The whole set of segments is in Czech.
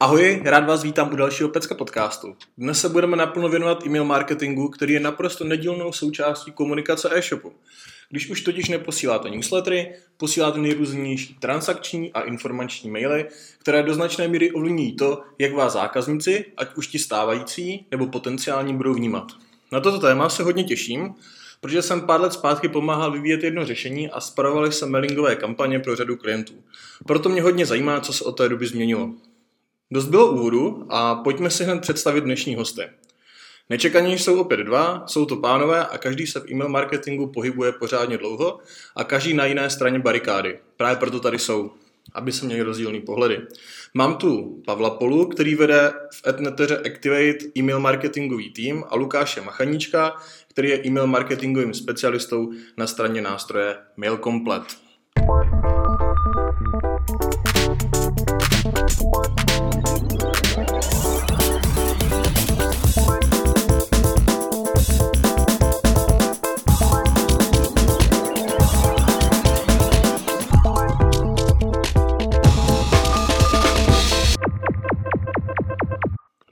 Ahoj, rád vás vítám u dalšího Pecka podcastu. Dnes se budeme naplno věnovat e-mail marketingu, který je naprosto nedílnou součástí komunikace e-shopu. Když už totiž neposíláte newslettery, posíláte nejrůznější transakční a informační maily, které do značné míry ovlivní to, jak vás zákazníci, ať už ti stávající nebo potenciální, budou vnímat. Na toto téma se hodně těším, protože jsem pár let zpátky pomáhal vyvíjet jedno řešení a sparovali se mailingové kampaně pro řadu klientů. Proto mě hodně zajímá, co se od té doby změnilo. Dost bylo úvodu a pojďme si hned představit dnešní hosty. Nečekaně jsou opět dva, jsou to pánové a každý se v e-mail marketingu pohybuje pořádně dlouho a každý na jiné straně barikády. Právě proto tady jsou, aby se měli rozdílný pohledy. Mám tu Pavla Polu, který vede v Etneteře Activate e-mail marketingový tým a Lukáše Machaníčka, který je e-mail marketingovým specialistou na straně nástroje MailComplet.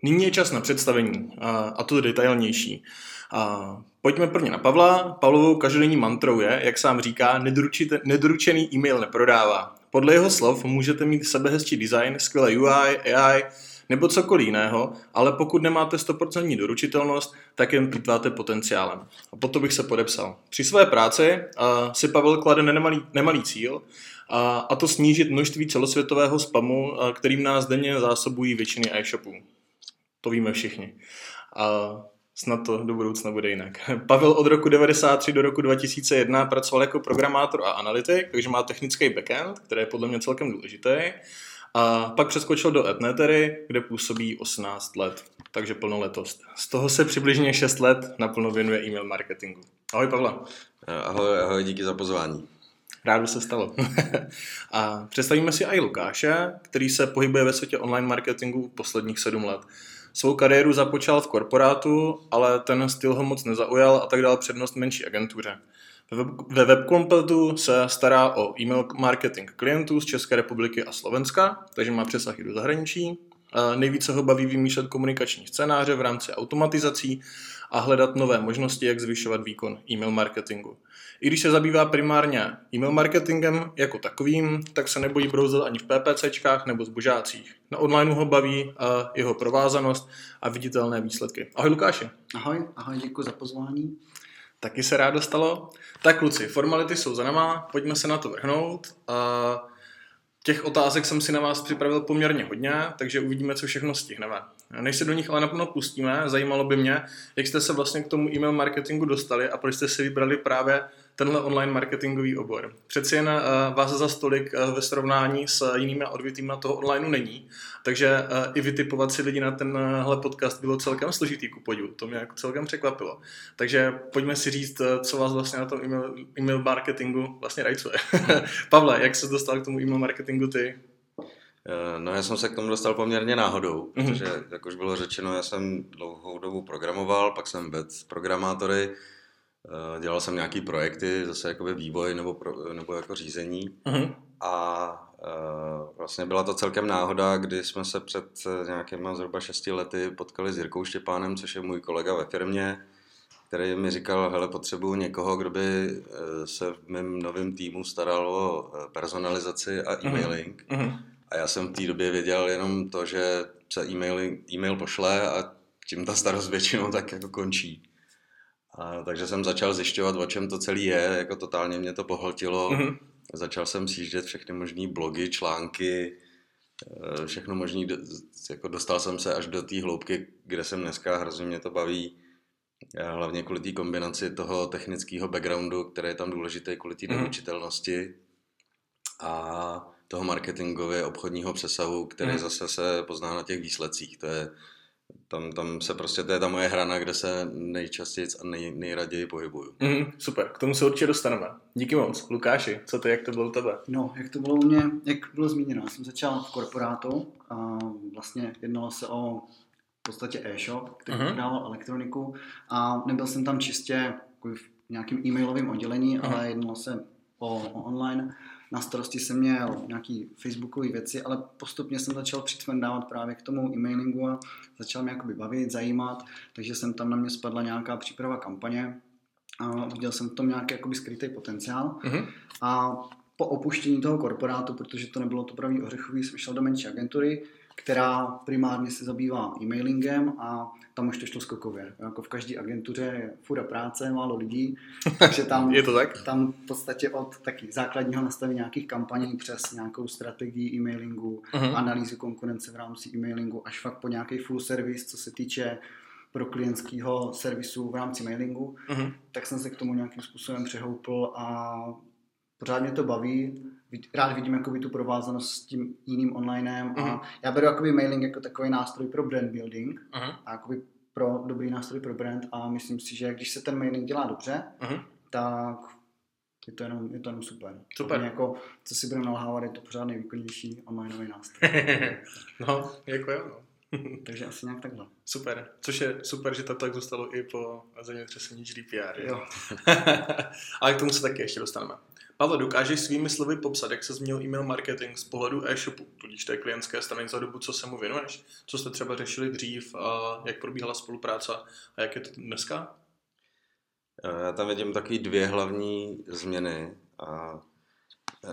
Nyní je čas na představení, a to detailnější. Pojďme prvně na Pavla. Pavlovou každodenní mantrou je, jak sám říká, nedoručený e-mail neprodává. Podle jeho slov můžete mít sebehezčí design, skvělé UI, AI nebo cokoliv jiného, ale pokud nemáte 100% doručitelnost, tak jen plýtváte potenciálem. A po to bych se podepsal. Při své práci uh, si Pavel klade nemalý, nemalý cíl, a, a to snížit množství celosvětového spamu, kterým nás denně zásobují většiny e-shopů. To víme všichni. A snad to do budoucna bude jinak. Pavel od roku 93 do roku 2001 pracoval jako programátor a analytik, takže má technický backend, který je podle mě celkem důležitý. A pak přeskočil do Etnetery, kde působí 18 let, takže plnoletost. Z toho se přibližně 6 let naplno věnuje e-mail marketingu. Ahoj Pavla. Ahoj, ahoj, díky za pozvání. Rádo se stalo. a představíme si i Lukáše, který se pohybuje ve světě online marketingu posledních 7 let. Svou kariéru započal v korporátu, ale ten styl ho moc nezaujal a tak dal přednost menší agentuře. Ve WebCompletu se stará o e-mail marketing klientů z České republiky a Slovenska, takže má přesah i do zahraničí. Nejvíce ho baví vymýšlet komunikační scénáře v rámci automatizací a hledat nové možnosti, jak zvyšovat výkon e-mail marketingu. I když se zabývá primárně e-mail marketingem jako takovým, tak se nebojí brouzet ani v PPCčkách nebo zbožácích. Na online ho baví uh, jeho provázanost a viditelné výsledky. Ahoj Lukáši. Ahoj, ahoj, děkuji za pozvání. Taky se rádo stalo. Tak kluci, formality jsou za náma, pojďme se na to vrhnout. Uh, Těch otázek jsem si na vás připravil poměrně hodně, takže uvidíme, co všechno stihneme. Než se do nich ale naplno pustíme, zajímalo by mě, jak jste se vlastně k tomu e-mail marketingu dostali a proč jste si vybrali právě tenhle online marketingový obor. Přeci jen uh, vás za stolik uh, ve srovnání s jinými odvětvími na toho online není, takže uh, i vytipovat si lidi na tenhle podcast bylo celkem složitý ku podivu. To mě jako celkem překvapilo. Takže pojďme si říct, co vás vlastně na tom e-mail, e-mail marketingu vlastně rajcuje. Pavle, jak se dostal k tomu e-mail marketingu ty? No já jsem se k tomu dostal poměrně náhodou, mm-hmm. protože, jak už bylo řečeno, já jsem dlouhou dobu programoval, pak jsem vedl programátory, Eh, dělal jsem nějaký projekty, zase jakoby vývoj nebo, pro, nebo jako řízení uh-huh. a uh, vlastně byla to celkem náhoda, kdy jsme se před eh, nějakýma zhruba šesti lety potkali s Jirkou Štěpánem, což je můj kolega ve firmě, který mi říkal, hele, potřebuji někoho, kdo by se v mém novém týmu staral o personalizaci a mhm. e-mailing. Uh-huh. A já jsem v té době věděl jenom to, že se e-mail, e-mail pošle a tím ta starost většinou tak jako končí. A, takže jsem začal zjišťovat, o čem to celý je, jako totálně mě to pohltilo. Mm-hmm. Začal jsem sjíždět všechny možné blogy, články, eh, všechno možný, jako dostal jsem se až do té hloubky, kde jsem dneska, hrozně mě to baví, eh, hlavně kvůli té kombinaci toho technického backgroundu, který je tam důležitý kvůli té mm-hmm. a toho marketingově obchodního přesahu, který mm-hmm. zase se pozná na těch výsledcích. To je tam, tam se prostě, to je ta moje hrana, kde se nejčastěji a nej, nejraději pohybuju. Mm, super, k tomu se určitě dostaneme. Díky moc. Lukáši, co ty, jak to bylo u tebe? No, jak to bylo u mě, jak bylo zmíněno, já jsem začal v korporátu a vlastně jednalo se o v podstatě e-shop, který uh-huh. prodával elektroniku a nebyl jsem tam čistě jako v nějakým e-mailovém oddělení, uh-huh. ale jednalo se o, o online na starosti jsem měl nějaký facebookové věci, ale postupně jsem začal přicvendávat právě k tomu e-mailingu a začal mě jakoby bavit, zajímat, takže jsem tam na mě spadla nějaká příprava kampaně a viděl jsem v tom nějaký jakoby skrytý potenciál. Mm-hmm. A po opuštění toho korporátu, protože to nebylo to pravý ořechový, jsem šel do menší agentury, která primárně se zabývá e-mailingem a tam už to šlo skokově. Jako v každé agentuře je fura práce, málo lidí, takže tam, je to tak? tam v podstatě od taky základního nastavení nějakých kampaní přes nějakou strategii e-mailingu, uh-huh. analýzu konkurence v rámci e-mailingu, až fakt po nějaký full service, co se týče pro klientského servisu v rámci mailingu, uh-huh. tak jsem se k tomu nějakým způsobem přehoupl a pořád mě to baví, rád vidím jakoby tu provázanost s tím jiným onlinem uh-huh. a mhm. já beru jakoby mailing jako takový nástroj pro brand building uh-huh. a jakoby pro dobrý nástroj pro brand a myslím si, že když se ten mailing dělá dobře, uh-huh. tak je to jenom, je to jenom super. Super. jako, co si budeme nalhávat, je to pořád nejvýkonnější onlineový nástroj. no, jako jo. No. Takže asi nějak takhle. Super. Což je super, že to tak zůstalo i po zemětřesení GDPR. Jo. Ale k tomu se taky ještě dostaneme. Pavel, dokážeš svými slovy popsat, jak se změnil e-mail marketing z pohledu e-shopu, tudíž té klientské strany za dobu, co se mu věnuješ? Co jste třeba řešili dřív, a jak probíhala spolupráce a jak je to dneska? Já tam vidím takové dvě hlavní změny. A,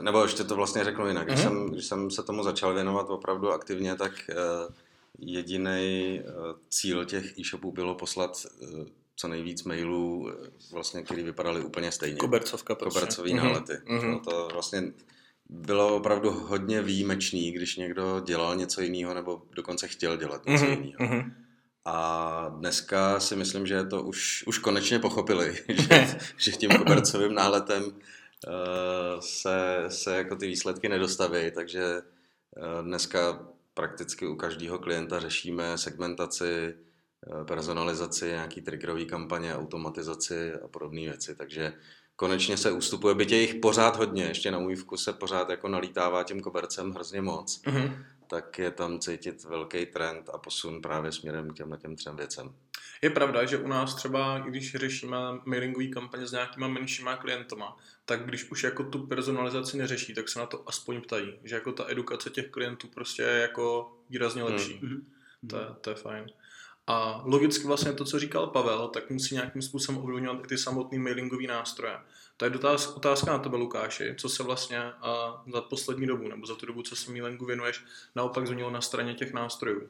nebo ještě to vlastně řeknu jinak. Když, mm-hmm. jsem, když jsem se tomu začal věnovat opravdu aktivně, tak uh, jediný uh, cíl těch e-shopů bylo poslat co nejvíc mailů, eh, vlastně, které vypadaly úplně stejně. Kobercovka prostě. Kobercový mm-hmm. nálety. Mm-hmm. No to vlastně bylo opravdu hodně výjimečný, když někdo dělal něco jiného nebo dokonce chtěl dělat něco mm-hmm. jiného. Mm-hmm. A dneska si myslím, že to už, už konečně pochopili, že, že tím kobercovým náletem uh, se, se jako ty výsledky nedostaví, takže uh, dneska prakticky u každého klienta řešíme segmentaci, personalizaci, nějaký triggerové kampaně, automatizaci a podobné věci. Takže konečně se ustupuje, byť je jich pořád hodně, ještě na můj vkus se pořád jako nalítává tím kobercem hrozně moc, mm-hmm. tak je tam cítit velký trend a posun právě směrem k těmhle těm třem věcem. Je pravda, že u nás třeba, když řešíme mailingové kampaně s nějakýma menšíma klientama, tak když už jako tu personalizaci neřeší, tak se na to aspoň ptají, že jako ta edukace těch klientů prostě je jako výrazně lepší. Mm-hmm. To, je, to je fajn. A logicky vlastně to, co říkal Pavel, tak musí nějakým způsobem ovlivňovat i ty samotné mailingové nástroje. To je dotaz, otázka na tebe, Lukáši, co se vlastně a za poslední dobu, nebo za tu dobu, co se mailingu věnuješ, naopak změnilo na straně těch nástrojů.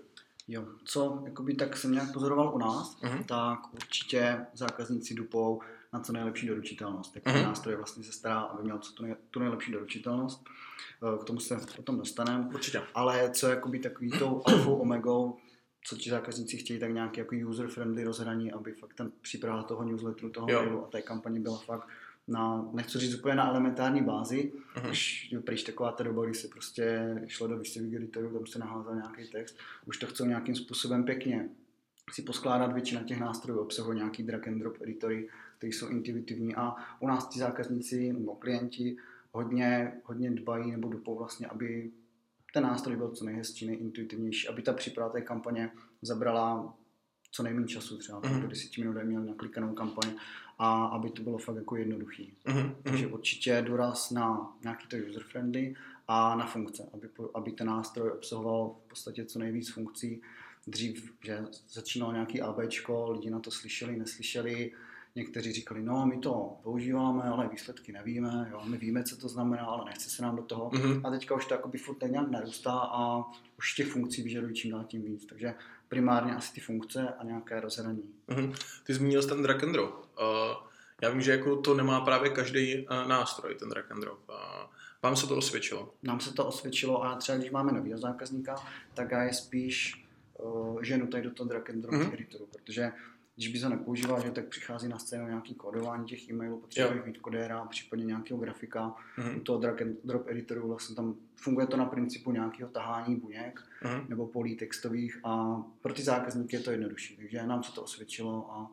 Jo, co jakoby, tak jsem nějak pozoroval u nás, uh-huh. tak určitě zákazníci dupou na co nejlepší doručitelnost. Jak uh-huh. nástroj vlastně se stará, aby měl co tu, nej, tu nejlepší doručitelnost. K tomu se potom dostaneme. Určitě. Ale co je jakoby takový tou alfou omegou, co ti zákazníci chtějí, tak nějaký jako user-friendly rozhraní, aby fakt ten příprava toho newsletteru, toho jo. mailu a té kampaně byla fakt na, nechci říct úplně na elementární bázi, uh-huh. už je pryč taková ta doba, kdy se prostě šlo do výstavy editoru, tam se naházel nějaký text, už to chcou nějakým způsobem pěkně si poskládat, většina těch nástrojů obsahuje nějaký drag and drop editory, které jsou intuitivní a u nás ti zákazníci nebo klienti hodně, hodně dbají nebo dupou vlastně, aby ten nástroj byl co nejhezčí, nejintuitivnější, aby ta příprava té kampaně zabrala co nejméně času, třeba mm-hmm. do 10 minut měl naklikanou kampaň a aby to bylo fakt jako jednoduchý. Mm-hmm. Takže určitě důraz na nějaký to user friendly a na funkce, aby, aby ten nástroj obsahoval v podstatě co nejvíc funkcí. Dřív, že začínalo nějaký ABčko, lidi na to slyšeli, neslyšeli, Někteří říkali, no my to používáme, ale výsledky nevíme, jo, my víme, co to znamená, ale nechce se nám do toho. Mm-hmm. A teďka už to jakoby furt nějak narůstá a už těch funkcí vyžadují čím dál tím víc. Takže primárně asi ty funkce a nějaké rozhraní. Mm-hmm. Ty zmínil jsi ten drag and drop. Uh, já vím, že jako to nemá právě každý uh, nástroj, ten drag and drop. Uh, vám se to osvědčilo? Nám se to osvědčilo a třeba když máme nového zákazníka, tak já je spíš uh, ženu tady do toho drag and drop mm-hmm. editoru, protože když by se nepoužíval, že tak přichází na scénu nějaký kódování těch e-mailů, potřebuje mít kodéra, případně nějakého grafika. Mm-hmm. U toho drag and drop editoru vlastně tam funguje to na principu nějakého tahání buněk mm-hmm. nebo polí textových a pro ty zákazníky je to jednodušší, takže nám se to osvědčilo a,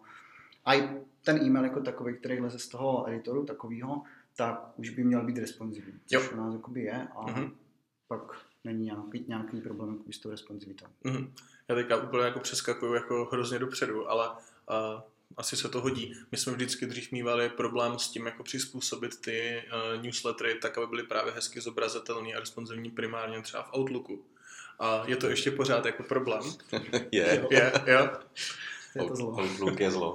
a i ten e-mail jako takový, který leze z toho editoru takového, tak už by měl být responsivní, což jo. u nás jakoby je a mm-hmm. pak není nějaký, nějaký problém s tou responsivitou. Mm-hmm. Já teďka úplně jako přeskakuju jako hrozně dopředu, ale uh, asi se to hodí. My jsme vždycky dřív mývali problém s tím, jako přizpůsobit ty uh, newslettery tak, aby byly právě hezky zobrazitelné a responsivní primárně třeba v Outlooku. A je to ještě pořád jako problém. je. Je, jo. Je to zlo. Outlook je zlo.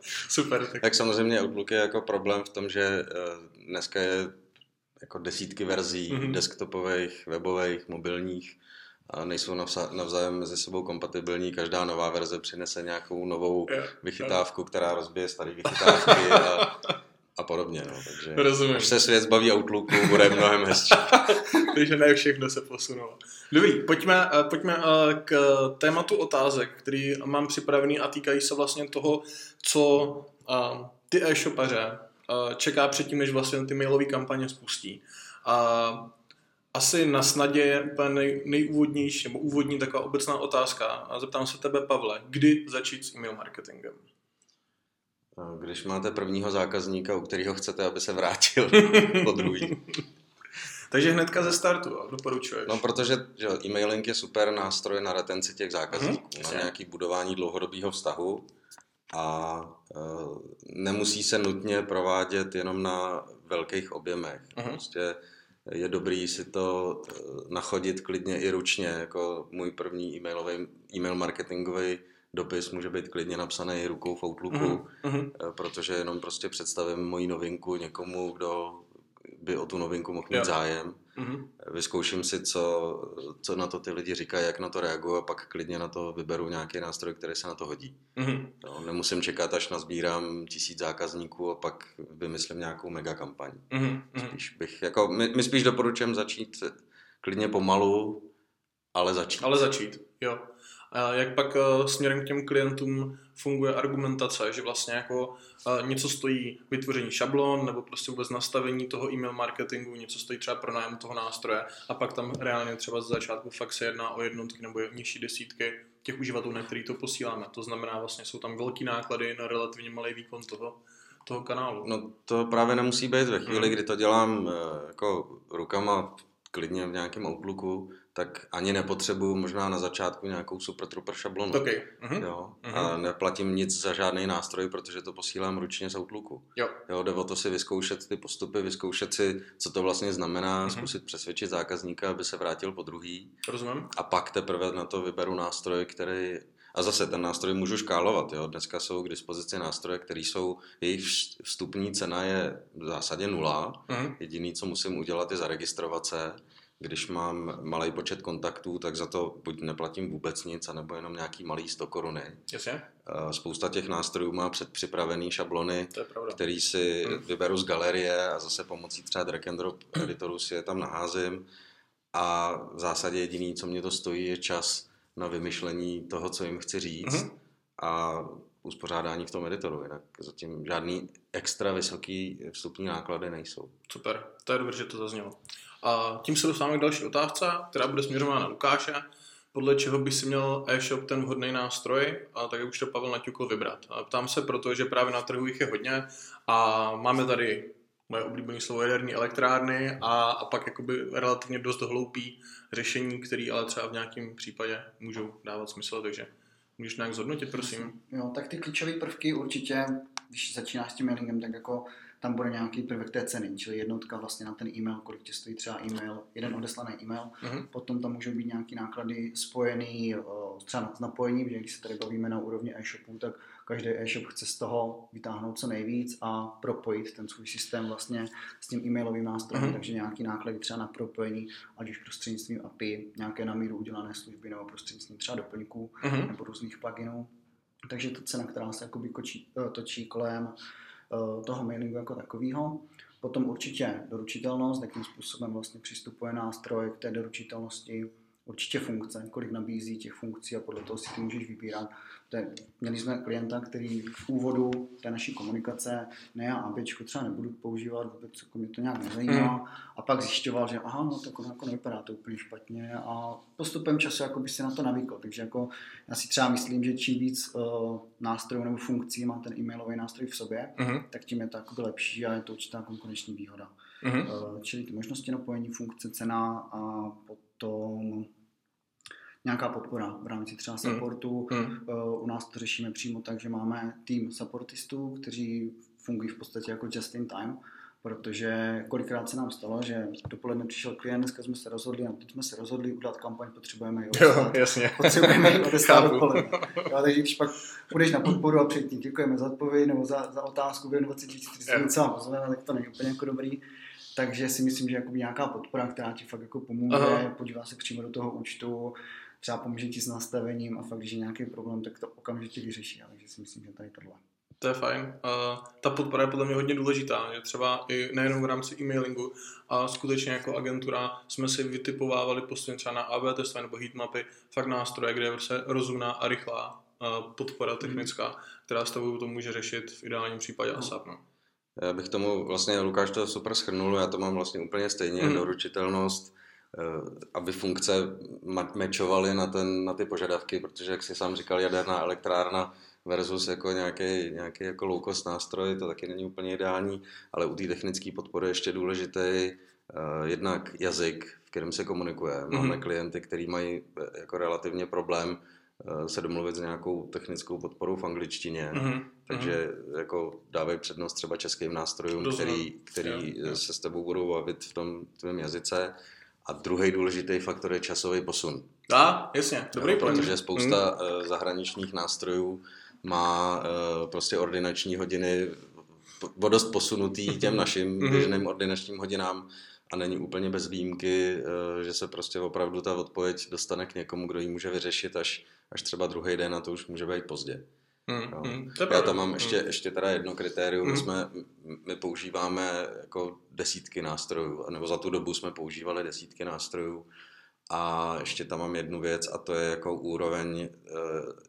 Super. Tak. tak samozřejmě Outlook je jako problém v tom, že eh, dneska je jako desítky verzí mm-hmm. desktopových, webových, mobilních a nejsou navzájem mezi sebou kompatibilní. Každá nová verze přinese nějakou novou Yeah. vychytávku, která rozbije staré vychytávky a, a podobně. No. Takže Rozumím. až se svět zbaví Outlooku, bude mnohem hezčí. Takže ne všechno se posunulo. Dobrý, pojďme, eh, pojďme eh, k tématu otázek, který mám připravený a týkají se vlastně toho, co eh, ty e-shopaře čeká předtím, než vlastně ty mailové kampaně spustí. A asi na snadě je úplně nej, nejúvodnější, nebo úvodní taková obecná otázka. A zeptám se tebe, Pavle, kdy začít s e-mail marketingem? Když máte prvního zákazníka, u kterého chcete, aby se vrátil po druhý. Takže hnedka ze startu, jo, doporučuješ. No, protože že e-mailing je super nástroj na retenci těch zákazníků, Mhm, na nějaký budování dlouhodobého vztahu a uh, nemusí se nutně provádět jenom na velkých objemech. Mhm. Prostě je dobrý si to eh, nachodit klidně i ručně, jako můj první e-mailový, e-mail marketingový dopis může být klidně napsaný rukou v Outlooku, eh, protože jenom prostě představím moji novinku někomu, kdo by o tu novinku mohl mít Jo. zájem Mhm. vyzkouším si, co, co na to ty lidi říkají, jak na to reagují a pak klidně na to vyberu nějaký nástroj, který se na to hodí. Mhm. Jo, nemusím čekat, až nazbírám tisíc zákazníků a pak vymyslím nějakou mega kampaň. Mhm. Mhm. Spíš bych, jako, my, my spíš doporučujeme začít klidně pomalu, ale začít. Ale začít, jo. Jak pak eh, směrem k těm klientům funguje argumentace, že vlastně jako eh, něco stojí vytvoření šablon nebo prostě vůbec nastavení toho e-mail marketingu, něco stojí třeba pro nájem toho nástroje a pak tam reálně třeba z začátku fakt se jedná o jednotky nebo nižší desítky těch uživatelů, na který to posíláme. To znamená vlastně jsou tam velký náklady na relativně malý výkon toho, toho kanálu. No to právě nemusí být ve chvíli, Mhm. kdy to dělám eh, jako rukama klidně v nějakém Outlooku, tak ani nepotřebuju možná na začátku nějakou super trooper šablonu. OK. Mhm. Jo, Mhm. a neplatím nic za žádný nástroj, protože to posílám ručně z Outlooku. Jo. Jo, jde o to si vyzkoušet ty postupy, vyzkoušet si, co to vlastně znamená, Mhm. zkusit přesvědčit zákazníka, aby se vrátil po druhý Rozumím? a pak teprve na to vyberu nástroj, který... A zase ten nástroj můžu škálovat, jo. Dneska jsou k dispozici nástroje, které jsou, jejich vstupní cena je v zásadě nula. Mhm. Jediný, co musím udělat, je zaregistrovat se. Když mám malý počet kontaktů, tak za to buď neplatím vůbec nic, anebo jenom nějaký malý 100 koruny. Jasně? Spousta těch nástrojů má předpřipravený šablony, který si Hmm. vyberu z galerie a zase pomocí třeba drag and drop editoru si je tam naházím. A v zásadě jediný, co mě to stojí, je čas na vymyšlení toho, co jim chci říct Mhm. a uspořádání v tom editoru. Jinak zatím žádný extra vysoký vstupní náklady nejsou. Super, to je dobře, že to zaznělo. A tím se dostáváme k další otázce, která bude směřována na Lukáše. Podle čeho by si měl e-shop ten vhodný nástroj, a tak jak už to Pavel naťukl, vybrat. A ptám se proto, že právě na trhu jich je hodně a máme tady moje oblíbené slovo jaderní elektrárny a, a pak jakoby relativně dost hloupý řešení, které ale třeba v nějakém případě můžou dávat smysl, takže můžeš nějak zhodnotit, prosím. Jo, tak ty klíčové prvky určitě, když začínáš s tím mailingem, tak jako tam bude nějaký prvek té ceny, čili jednotka vlastně na ten e-mail, kolik tě stojí třeba e-mail, jeden odeslaný e-mail, Mhm. potom tam můžou být nějaké náklady spojený třeba s napojením, že když se tady bavíme na úrovni e-shopu, tak každý e-shop chce z toho vytáhnout co nejvíc a propojit ten svůj systém vlastně s tím e-mailovým nástrojem, Mhm. takže nějaký náklady třeba na propojení, ať už prostřednictvím API, nějaké na míru udělané služby nebo prostřednictvím třeba doplňků Mhm. nebo různých pluginů. Takže to cena, která se jakoby kočí, eh, točí kolem eh, toho mailingu jako takového. Potom určitě doručitelnost, jakým způsobem vlastně přistupuje nástroj k té doručitelnosti. Určitě funkce, kolik nabízí těch funkcí a podle toho si ty můžeš vybírat. Je, měli jsme klienta, který v úvodu té naší komunikace, ne já ABčko třeba nebudu používat, vůbec jako mě to nějak nezajímá. Mm. A pak zjišťoval, že aha, no tak ono jako nevypadá to úplně špatně a postupem času jako by si na to navykl. Takže jako já si třeba myslím, že čím víc uh, nástrojů nebo funkcí má ten e-mailový nástroj v sobě, Mhm. tak tím je to jakoby lepší a je to určitá konkurenční výhoda. Mhm. Uh, čili ty možnosti napojení, funkce, cena a potom nějaká podpora v rámci třeba hmm. supportu. Mm. Mm. U nás to řešíme přímo tak, že máme tým supportistů, kteří fungují v podstatě jako just in time, protože kolikrát se nám stalo, že dopoledne přišel klient, dneska jsme se rozhodli, a teď jsme se rozhodli udělat kampaň, potřebujeme ji jo, jasně. potřebujeme ji odeslat dopoledne. Jo, takže když pak půjdeš na podporu a předtím děkujeme za odpověď nebo za, za otázku během 24 minut, tak to není úplně jako dobrý. Takže si myslím, že jako nějaká podpora, která ti fakt jako pomůže, Aha. podívá se přímo do toho účtu, třeba pomůže ti s nastavením a fakt, když je nějaký problém, tak to okamžitě vyřeší. Takže si myslím, že tady tohle. To je fajn. Uh, ta podpora je podle mě hodně důležitá, že třeba i nejenom v rámci e-mailingu, a skutečně jako agentura jsme si vytipovávali postupně třeba na AB testy nebo heatmapy, fakt nástroje, kde je prostě rozumná a rychlá uh, podpora technická, mm. která s tebou to může řešit v ideálním případě ASAP. No. Já bych tomu vlastně, Lukáš to super schrnul, já to mám vlastně úplně stejně, mm. doručitelnost, aby funkce mečovaly na, ten, na ty požadavky, protože jak si sám říkal, jaderná elektrárna versus jako nějaký, nějaký jako low cost nástroj, to taky není úplně ideální, ale u té technické podpory je ještě důležitý uh, jednak jazyk, v kterém se komunikuje. Máme mm-hmm. klienty, kteří mají eh, jako relativně problém uh, se domluvit s nějakou technickou podporou v angličtině, mm-hmm. takže mm-hmm. jako dávají přednost třeba českým nástrojům, Dozor. který, který jo, jo. se s tebou budou bavit v tom tvém jazyce. A druhý důležitý faktor je časový posun. A, jasně, dobrý jo, Protože spousta mm. zahraničních nástrojů má uh, prostě ordinační hodiny o dost posunutý těm našim mhm. běžným ordinačním hodinám a není úplně bez výjimky, uh, že se prostě opravdu ta odpověď dostane k někomu, kdo ji může vyřešit až, až třeba druhý den a to už může být pozdě. Mm, mm, to Já tam mám ještě, mm. ještě teda jedno kritérium. Mm. My, jsme, my používáme jako desítky nástrojů, nebo za tu dobu jsme používali desítky nástrojů a ještě tam mám jednu věc a to je jako úroveň, eh,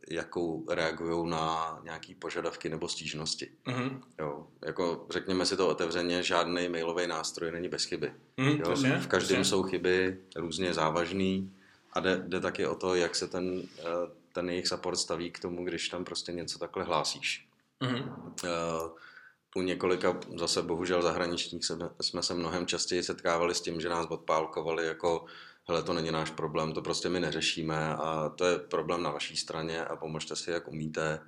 jakou reagují na nějaké požadavky nebo stížnosti. Mm-hmm. Jo, jako řekněme si to otevřeně, žádný mailový nástroj není bez chyby. Mm, jo, v každém jsou chyby různě závažný a jde, jde taky o to, jak se ten, eh, ten jejich support staví k tomu, když tam prostě něco takhle hlásíš. Mm-hmm. Uh, u několika zase bohužel zahraničních jsme, jsme se mnohem častěji setkávali s tím, že nás odpálkovali jako hele, to není náš problém, to prostě my neřešíme a to je problém na vaší straně a pomožte si, jak umíte,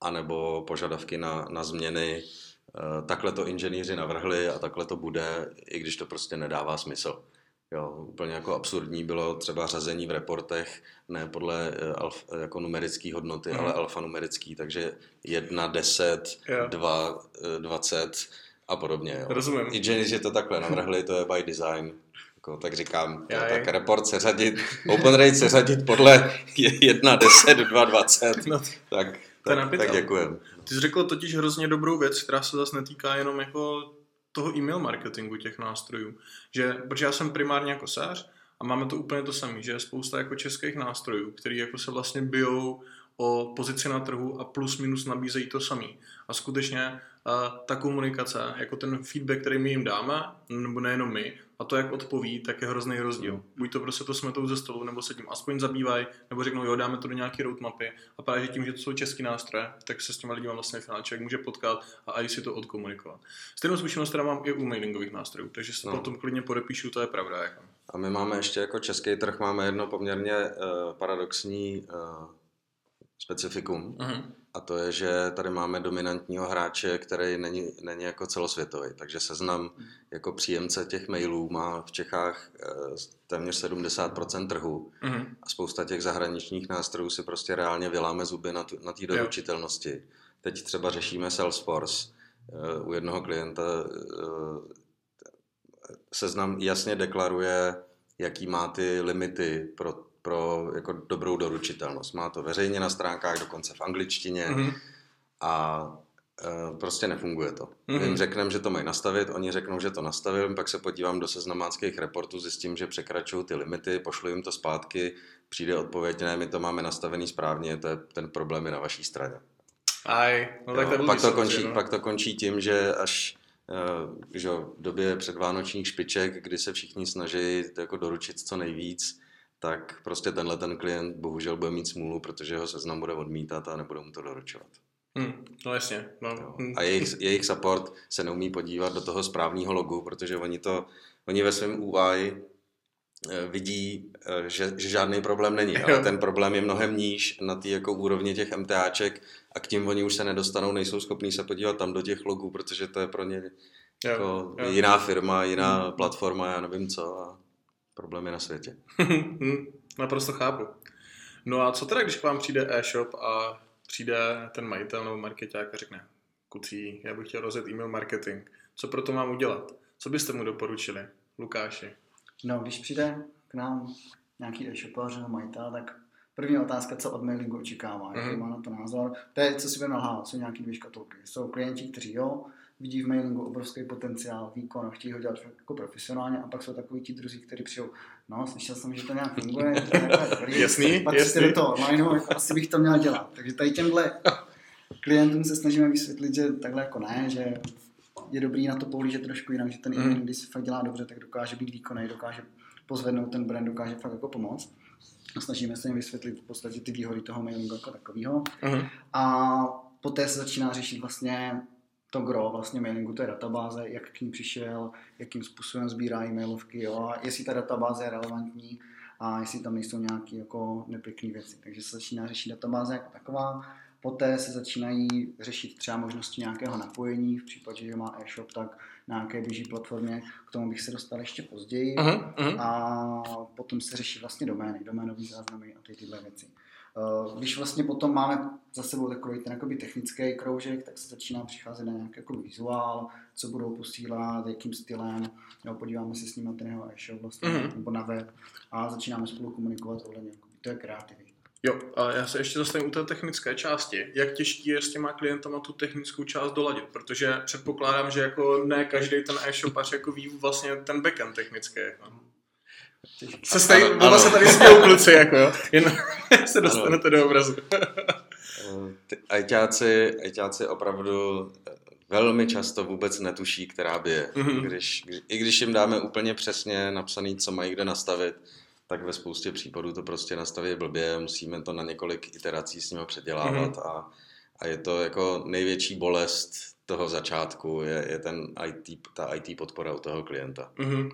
anebo požadavky na, na změny, eh, takhle to inženýři navrhli a takhle to bude, i když to prostě nedává smysl. Jo, úplně jako absurdní bylo třeba řazení v reportech, ne podle eh, alf, jako numerické hodnoty, mm. ale alfanumerický, takže 1, 10, yeah. 2, 20 a podobně. Jo. Rozumím. Inženýři to takhle navrhli, to je by design. Jako, tak říkám, já, tak report se řadit, open rate se řadit podle 1, 10, 2, 20. No, tak, tak, tak děkujem. Ty jsi řekl totiž hrozně dobrou věc, která se zase netýká jenom jako toho e-mail marketingu těch nástrojů. Že, protože já jsem primárně jako sář a máme to úplně to samé, že je spousta jako českých nástrojů, který jako se vlastně bijou o pozici na trhu a plus minus nabízejí to samý. A skutečně uh, ta komunikace, jako ten feedback, který my jim dáme, nebo nejenom my, a to, jak odpoví, tak je hrozný rozdíl. Mm. Buď to prostě to smetou ze stolu, nebo se tím aspoň zabývají, nebo řeknou, jo, dáme to do nějaké roadmapy. A právě že tím, že to jsou český nástroje, tak se s těma lidmi vlastně finálně člověk může potkat a i si to odkomunikovat. Stejnou zkušenost teda mám i u mailingových nástrojů, takže se no. potom klidně podepíšu, to je pravda. Jako. A my máme ještě jako český trh, máme jedno poměrně uh, paradoxní uh, specifikum. Uh-huh. A to je, že tady máme dominantního hráče, který není, není jako celosvětový. Takže seznam jako příjemce těch mailů má v Čechách eh, téměř 70% trhu. Uh-huh. A spousta těch zahraničních nástrojů si prostě reálně vyláme zuby na, na té doručitelnosti. Teď třeba řešíme Salesforce. Eh, u jednoho klienta eh, seznam jasně deklaruje, jaký má ty limity pro pro jako dobrou doručitelnost. Má to veřejně na stránkách, dokonce v angličtině mm-hmm. a e, prostě nefunguje to. Mm-hmm. My jim řekneme, že to mají nastavit, oni řeknou, že to nastavím, pak se podívám do seznamáckých reportů, zjistím, že překračují ty limity, pošlu jim to zpátky, přijde odpověď, ne, my to máme nastavený správně, to je ten problém je na vaší straně. Aj, no tak jo, pak, to končí, no. pak to končí tím, že až e, že v době předvánočních špiček, kdy se všichni snaží jako doručit co nejvíc, tak prostě tenhle ten klient bohužel bude mít smůlu, protože ho seznam bude odmítat a nebude mu to doručovat. Hmm, no jasně. No. Hmm. A jejich, jejich support se neumí podívat do toho správného logu, protože oni to, oni ve svém UI eh, vidí, eh, že, že žádný problém není, ale ten problém je mnohem níž na té jako úrovni těch MTAček a k tím oni už se nedostanou, nejsou schopní se podívat tam do těch logů, protože to je pro ně jako jo, jo. jiná firma, jiná platforma, já nevím co a problém je na světě. Naprosto chápu. No a co teda, když k vám přijde e-shop a přijde ten majitel nebo marketák a řekne, kucí, já bych chtěl rozjet e-mail marketing, co pro to mám udělat? Co byste mu doporučili, Lukáši? No, když přijde k nám nějaký e-shopař nebo majitel, tak první otázka, co od mailingu očekává, jaký mm-hmm. má na to názor. To je, co si budeme nalhávat, jsou nějaké dvě škatulky. Jsou klienti, kteří jo, vidí v mailingu obrovský potenciál, výkon, chtějí ho dělat jako profesionálně a pak jsou takový ti druzí, kteří přijdou, no, slyšel jsem, že to nějak funguje, to je dobrý, jasný, pak jasný. do toho online, jako asi bych to měl dělat. Takže tady těmhle klientům se snažíme vysvětlit, že takhle jako ne, že je dobrý na to pohlížet trošku jinak, že ten mm. když se fakt dělá dobře, tak dokáže být výkonný, dokáže pozvednout ten brand, dokáže fakt jako pomoct. A snažíme se jim vysvětlit v podstatě ty výhody toho mailingu jako takového. Mm. A poté se začíná řešit vlastně to gro vlastně mailingu té databáze, jak k ní přišel, jakým způsobem sbírá e-mailovky, jo, a jestli ta databáze je relevantní a jestli tam nejsou nějaké jako nepěkné věci. Takže se začíná řešit databáze jako taková. Poté se začínají řešit třeba možnosti nějakého napojení, v případě, že má e-shop, tak na nějaké běží platformě, k tomu bych se dostal ještě později. Uh-huh, uh-huh. A potom se řeší vlastně domény, doménové záznamy a ty tyhle věci. Eh, když vlastně potom máme za sebou takový ten jakoby technický kroužek, tak se začíná přicházet na nějaký jako vizuál, co budou posílat, jakým stylem, jo, podíváme se s ním na ten jeho e-shop vlastně, mm-hmm. nebo na web a začínáme spolu komunikovat ohledně to je kreativní. Jo, a já se ještě zastavím u té technické části. Jak těžký je s těma klientama tu technickou část doladit? Protože předpokládám, že jako ne každý ten e-shopař jako ví vlastně ten backend technický. Jako. Se stají, ano, ano. se tady smějou kluci, jako jo. Jen se dostanete ano. do obrazu. Ty ajťáci, ajťáci opravdu velmi často vůbec netuší, která by je. Mm-hmm. Když, když, I když jim dáme úplně přesně napsaný, co mají kde nastavit, tak ve spoustě případů to prostě nastaví blbě, musíme to na několik iterací s nimi předělávat mm-hmm. a, a je to jako největší bolest toho začátku je, je ten IT, ta IT podpora u toho klienta. Mm-hmm.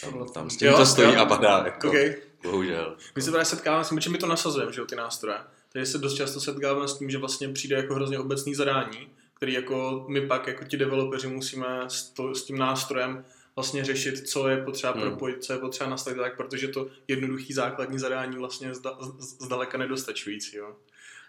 Tam, tam s tím jo, to stojí jo. a padá, jako, okay. bohužel. My se právě setkáváme s tím, že my to nasazujeme, že jo, ty nástroje. Takže se dost často setkáváme s tím, že vlastně přijde jako hrozně obecný zadání, který jako my pak, jako ti developeři, musíme s, to, s tím nástrojem vlastně řešit, co je potřeba hmm. propojit, co je potřeba nastavit tak, protože to jednoduchý základní zadání vlastně zda, zdaleka nedostačující. Jo.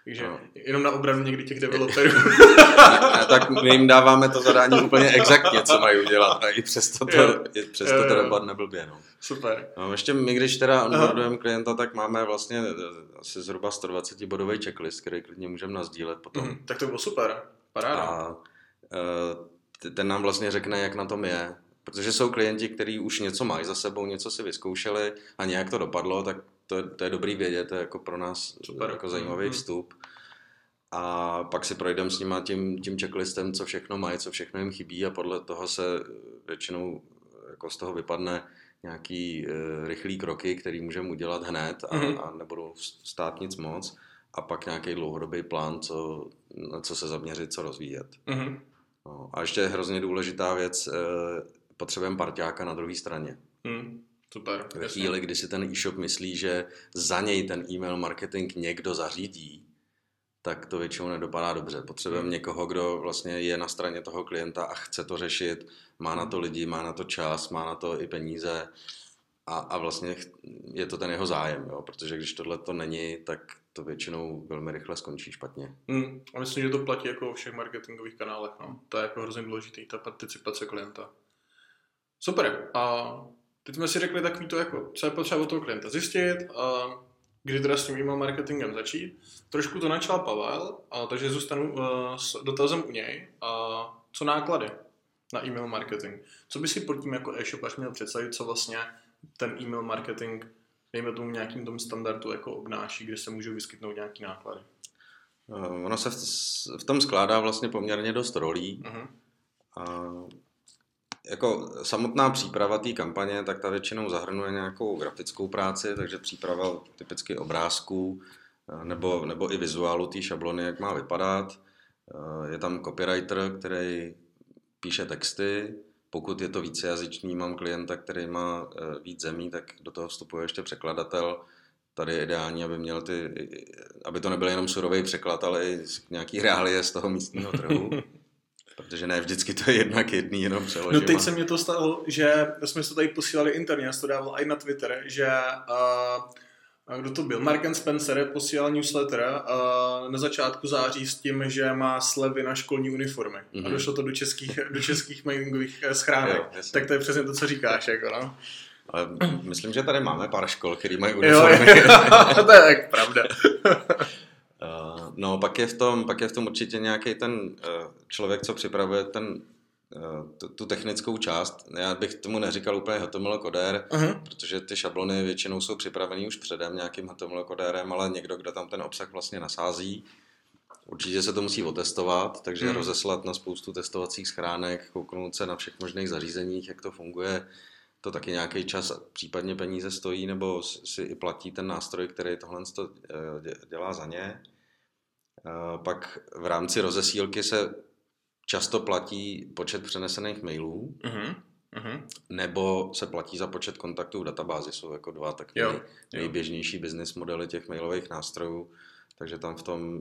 Takže no. jenom na obranu někdy těch developerů. a, tak my jim dáváme to zadání úplně exaktně, co mají udělat a i přesto to, jo. i přesto to dopadne blbě. No. Super. No, ještě my, když teda onboardujeme klienta, tak máme vlastně eh, asi zhruba 120 bodový checklist, který klidně můžeme nazdílet potom. Mm, tak to bylo super. Paráda. A uh, ten nám vlastně řekne, jak na tom je. Protože jsou klienti, kteří už něco mají za sebou, něco si vyzkoušeli a nějak to dopadlo, tak to, to je dobrý vědět, to je jako pro nás Super. jako zajímavý mhm. vstup. A pak si projdeme s nima tím, tím checklistem, co všechno mají, co všechno jim chybí a podle toho se většinou jako z toho vypadne nějaký uh, rychlý kroky, který můžeme udělat hned a, mm-hmm. a nebudou stát nic moc a pak nějaký dlouhodobý plán, co, na co se zaměřit, co rozvíjet. Mm-hmm. No, a ještě hrozně důležitá věc, uh, potřebujeme parťáka na druhé straně. Mm. Super. Ve chvíli, kdy si ten e-shop myslí, že za něj ten e-mail marketing někdo zařídí, tak to většinou nedopadá dobře. Potřebujeme hmm. někoho, kdo vlastně je na straně toho klienta a chce to řešit, má na to lidi, má na to čas, má na to i peníze a, a vlastně je to ten jeho zájem, jo? protože když tohle to není, tak to většinou velmi rychle skončí špatně. Hmm. A myslím, že to platí jako o všech marketingových kanálech. No. To je jako hrozně důležitý, ta participace klienta. Super. A teď jsme si řekli takový to, jako, co je potřeba od toho klienta zjistit, a kdy teda s tím email marketingem začít. Trošku to načal Pavel, a takže zůstanu uh, s dotazem u něj. A co náklady na email marketing? Co by si pod tím jako e-shopař měl představit, co vlastně ten email marketing, dejme tomu nějakým tom standardu, jako obnáší, kde se můžou vyskytnout nějaký náklady? Uh, ono se v, v tom skládá vlastně poměrně dost rolí. Uh-huh. A jako samotná příprava té kampaně, tak ta většinou zahrnuje nějakou grafickou práci, takže příprava typicky obrázků eh, nebo, nebo i vizuálu té šablony, jak má vypadat. Eh, je tam copywriter, který píše texty, pokud je to vícejazyčný, mám klienta, který má eh, víc zemí, tak do toho vstupuje ještě překladatel. Tady je ideální, aby měl ty, aby to nebyl jenom surový překlad, ale i nějaký reálie z toho místního trhu. Protože ne vždycky to je jednak jedný, jenom přeložím. No teď se mě to stalo, že jsme se to tady posílali interně, já to dával i na Twitter, že uh, kdo to byl? Mark Spencer posílal newsletter uh, na začátku září s tím, že má slevy na školní uniformy. Mm-hmm. A mhm. došlo to do českých, do českých mailingových eh, schránek. Jo, tak to je přesně to, co říkáš. Jako, no. Ale myslím, že tady máme pár škol, které mají uniformy. Jo, jo, to je tak pravda. no, pak je, v tom, pak je v tom určitě nějaký ten uh, člověk, co připravuje ten Eh, tu, tu technickou část. Já bych tomu neříkal úplně HTML kodér, uh-huh. protože ty šablony většinou jsou připravený už předem nějakým HTML kodérem, ale někdo, kdo tam ten obsah vlastně nasází. Určitě se to musí otestovat, takže uh-huh. rozeslat na spoustu testovacích schránek, kouknout se na všech možných zařízeních, jak to funguje, to taky nějaký čas, případně peníze stojí, nebo si i platí ten nástroj, který tohle eh, dělá za ně. Eh, pak v rámci rozesílky se často platí počet přenesených mailů, uh-huh. Uh-huh. nebo se platí za počet kontaktů v databázi. Jsou jako dva tak nej, nejběžnější business modely těch mailových nástrojů, takže tam v tom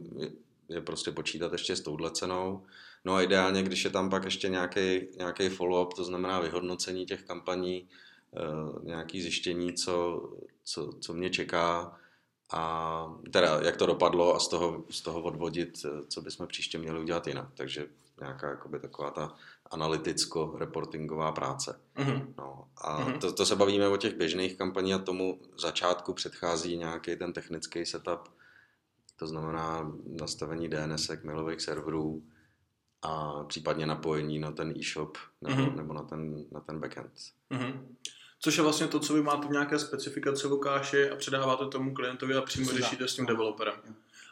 je, prostě počítat ještě s touhle cenou. No a ideálně, když je tam pak ještě nějaký, nějaký follow-up, to znamená vyhodnocení těch kampaní, uh, nějaký zjištění, co, co, co mě čeká, a teda jak to dopadlo a z toho, z toho odvodit, eh, co bychom příště měli udělat jinak. Takže nějaká jakoby taková ta analyticko-reportingová práce. Mm-hmm. No, a mm-hmm. to, to se bavíme o těch běžných kampaní a tomu začátku předchází nějaký ten technický setup, to znamená nastavení DNS, mailových serverů a případně napojení na ten e-shop nebo, mm-hmm. nebo na, ten, na ten backend. Mm-hmm. Což je vlastně to, co vy máte v nějaké specifikaci Lukáši a předáváte tomu klientovi a přímo řešíte s tím developerem.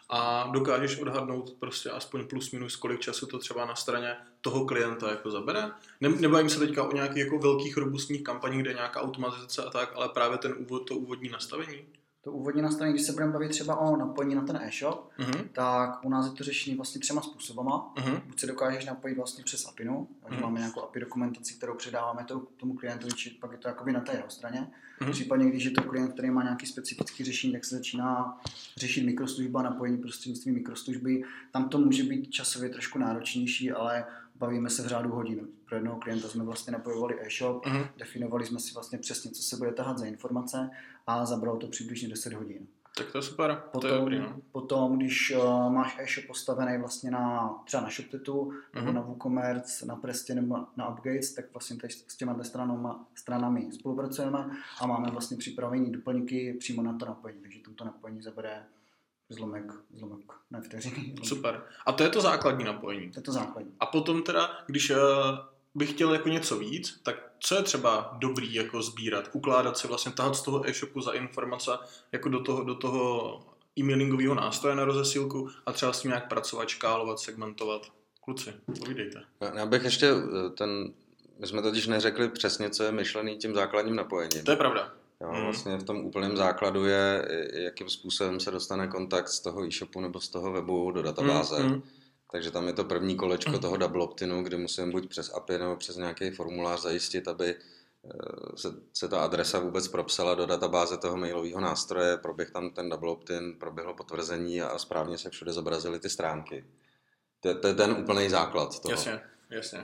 A dokážeš odhadnout prostě aspoň plus minus, kolik času to třeba na straně toho klienta jako zabere. Ne, nebavím se teďka o nějakých jako velkých robustních kampaních, kde je nějaká automatizace a tak, ale právě ten úvod, to úvodní nastavení to úvodní nastavení, když se budeme bavit třeba o napojení na ten e-shop, uh-huh. tak u nás je to řešení vlastně třema způsobama. Uh-huh. Buď se dokážeš napojit vlastně přes APInu, takže uh-huh. máme nějakou API dokumentaci, kterou předáváme to, tomu klientovi, či pak je to jakoby na té jeho straně. Uh-huh. Případně, když je to klient, který má nějaký specifický řešení, tak se začíná řešit mikroslužba, napojení prostřednictvím mikroslužby. Tam to může být časově trošku náročnější, ale bavíme se v řádu hodin. Pro jednoho klienta jsme vlastně napojovali e-shop, uh-huh. definovali jsme si vlastně přesně, co se bude tahat za informace a zabralo to přibližně 10 hodin. Tak to je super, potom, to je dobrý, no. Potom, když uh, máš e-shop postavený vlastně na, třeba na ShopTetu, uh-huh. nebo mhm. na WooCommerce, na Prestě nebo na Upgates, tak vlastně tady s těma stranama, stranami spolupracujeme a máme vlastně připravený doplňky přímo na to napojení, takže tomto napojení zabere zlomek, zlomek, ne vteřiny. Super. A to je to základní napojení. To je to základní. A potom teda, když uh, bych chtěl jako něco víc, tak co je třeba dobrý jako sbírat, ukládat si vlastně, tahat z toho e-shopu za informace jako do toho, do toho e-mailingového nástroje na rozesílku a třeba s tím nějak pracovat, škálovat, segmentovat. Kluci, povídejte. Já bych ještě eh, ten, my jsme totiž neřekli přesně, co je myšlený tím základním napojením. To je pravda. Jo, hmm. Vlastně v tom úplném základu je, jakým způsobem se dostane kontakt z toho e-shopu nebo z toho webu do databáze. Hmm. Takže tam je to první kolečko toho double opt-inu, kdy musím buď přes API nebo přes nějaký formulář zajistit, aby eh, se, se ta adresa vůbec propsala do databáze toho mailového nástroje, proběh tam ten double opt-in, proběhlo potvrzení a správně se všude zobrazily ty stránky. To, to je ten úplný základ toho. Jasně, jasně.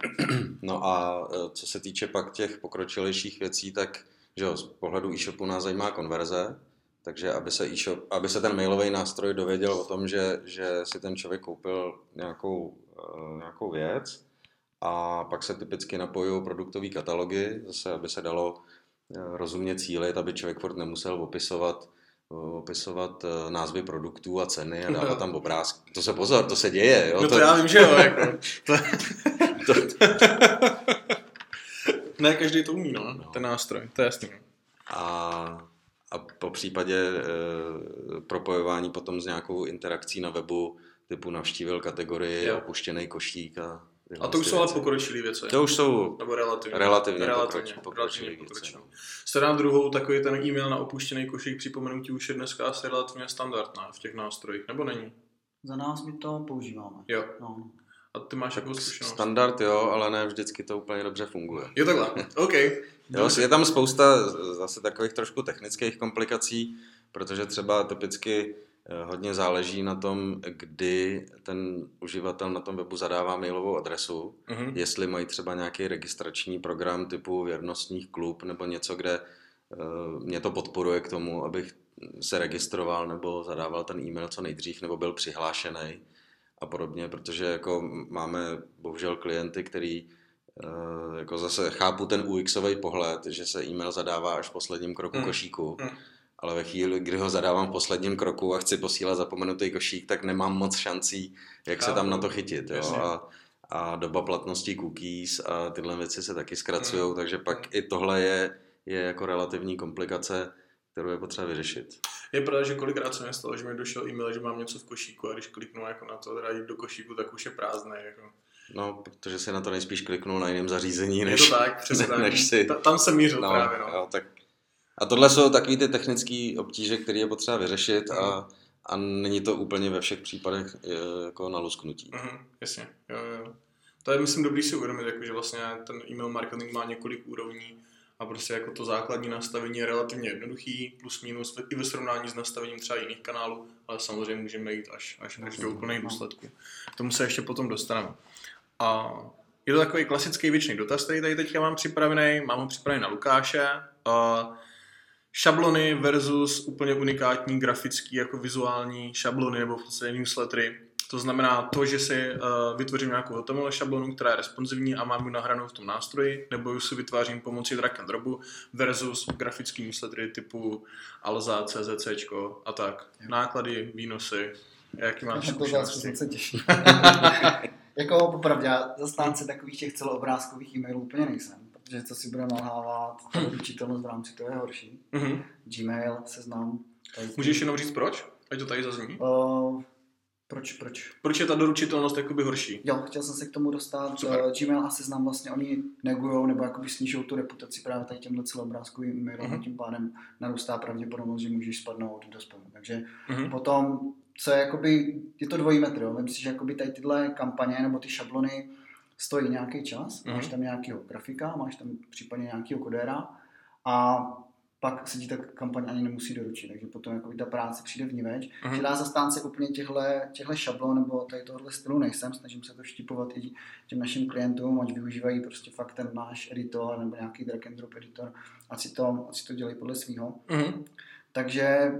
No a eh, co se týče pak těch pokročilejších věcí, tak že jo, z pohledu e-shopu nás zajímá konverze, takže aby se, e-shop, aby se ten mailový nástroj dověděl o tom, že, že si ten člověk koupil nějakou, uh, nějakou věc a pak se typicky napojují produktové katalogy, zase aby se dalo uh, rozumně cílit, aby člověk furt nemusel opisovat opisovat uh, názvy produktů a ceny a dávat tam obrázky. To se pozor, to se děje. Jo? No to, to já vím, že jo. Jako. to... ne, každý to umí, no, no. ten nástroj, to je jasný. A a po případě e, propojování potom s nějakou interakcí na webu, typu navštívil kategorii, jo. opuštěný košík a a to už jsou ale pokročilé věci. To už jsou Nebo relativně, relativně, relativně pokročilé věci. No. Druhou, takový ten e-mail na opuštěný košík připomenutí už je dneska asi relativně standardná v těch nástrojích, nebo není? Za nás my to používáme. Jo. No. A ty máš jako zkušenost? Standard jo, ale ne vždycky to úplně dobře funguje. Je takhle, OK. jo, je tam spousta zase takových trošku technických komplikací, protože třeba typicky eh, hodně záleží na tom, kdy ten uživatel na tom webu zadává mailovou adresu, uh-huh. jestli mají třeba nějaký registrační program typu věrnostních klub nebo něco, kde uh, mě to podporuje k tomu, abych se registroval nebo zadával ten e-mail co nejdřív nebo byl přihlášený a podobně, protože jako máme bohužel klienty, který uh, jako zase chápu ten UXový pohled, že se e-mail zadává až v posledním kroku mm. košíku, mm. ale ve chvíli, kdy ho zadávám v posledním kroku a chci posílat zapomenutý košík, tak nemám moc šancí, jak chápu. se tam na to chytit. Jo? A, a doba platnosti cookies a tyhle věci se taky zkracují, mm. takže pak i tohle je, je jako relativní komplikace, kterou je potřeba vyřešit. Je pravda, že kolikrát se mi stalo, že mi došel e-mail, že mám něco v košíku a když kliknu jako na to, teda do košíku, tak už je prázdné. Jako. No, protože si na to nejspíš kliknul na jiném zařízení, než, je to tak, přesně než si... Ta, tam jsem mířil no, právě, no. Jo, tak... A tohle jsou takové ty technické obtíže, které je potřeba vyřešit a, a není to úplně ve všech případech jako na lusknutí. Mm, jasně, jo, jo. To je, myslím, dobrý si uvědomit, jako, že vlastně ten e-mail marketing má několik úrovní a prostě jako to základní nastavení je relativně jednoduchý, plus minus i ve srovnání s nastavením třeba jiných kanálů, ale samozřejmě můžeme jít až, až, až do úplných důsledků. K tomu se ještě potom dostaneme. A je to takový klasický věčný dotaz, který tady teďka mám připravený, mám ho připravený na Lukáše. A šablony versus úplně unikátní grafický jako vizuální šablony nebo v podstatě newslettery to znamená to, že si uh, vytvořím nějakou hotovou šablonu, která je responsivní a mám ji nahranou v tom nástroji, nebo ji si vytvářím pomocí drag and dropu versus grafický newslettery typu Alza, CZC a tak. Náklady, výnosy, jaký máš zkušenosti? To se těší. jako popravdě, zastánce takových těch celoobrázkových e-mailů úplně nejsem, protože co si budeme nalhávat, ta v rámci toho je horší. Mm-hmm. Gmail, seznam. Můžeš jenom říct proč? Ať to tady zazní. Uh, proč, proč? Proč je ta doručitelnost jakoby horší? Jo, chtěl jsem se k tomu dostat. Super. Uh, Gmail a Seznam vlastně oni negují nebo jakoby snižují tu reputaci právě tady těmhle celobrázkovým e-mailům uh-huh. a tím pádem narůstá pravděpodobnost, že můžeš spadnout do spamu. Takže uh-huh. potom, co je jakoby, je to dvojí metr, jo. Myslím si, že jakoby tady tyhle kampaně nebo ty šablony stojí nějaký čas, uh-huh. máš tam nějakého grafika, máš tam případně nějakého kodéra a pak se ti ta kampaň ani nemusí doručit, takže potom jako ta práce přijde v ní več. Uh-huh. Že dá zastánce úplně těchto šablon nebo tady tohohle stylu nejsem, snažím se to štipovat i těm našim klientům, ať využívají prostě fakt ten náš editor nebo nějaký drag and drop editor, ať si to, ať si to dělají podle svého. Uh-huh. Takže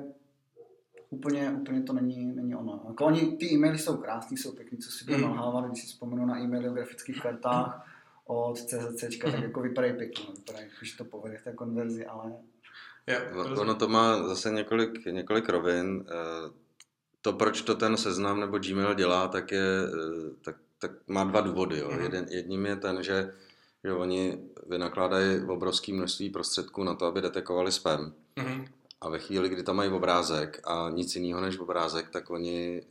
úplně, úplně to není, není ono. Jako oni, ty e-maily jsou krásné, jsou pěkný, co si budeme uh-huh. nalhávat, když si vzpomenu na e-maily o grafických kartách od CZC, tak jako vypadají pěkně, vypadají, když to povede v té konverzi, ale Jo, ono to má zase několik, několik rovin. Eh, to, proč to ten seznam nebo Gmail dělá, tak, je, eh, tak, tak má dva důvody. Jo. Mm-hmm. Jeden, jedním je ten, že, že oni vynakládají obrovské množství prostředků na to, aby detekovali spam. Mm-hmm. A ve chvíli, kdy tam mají obrázek a nic jiného než obrázek, tak oni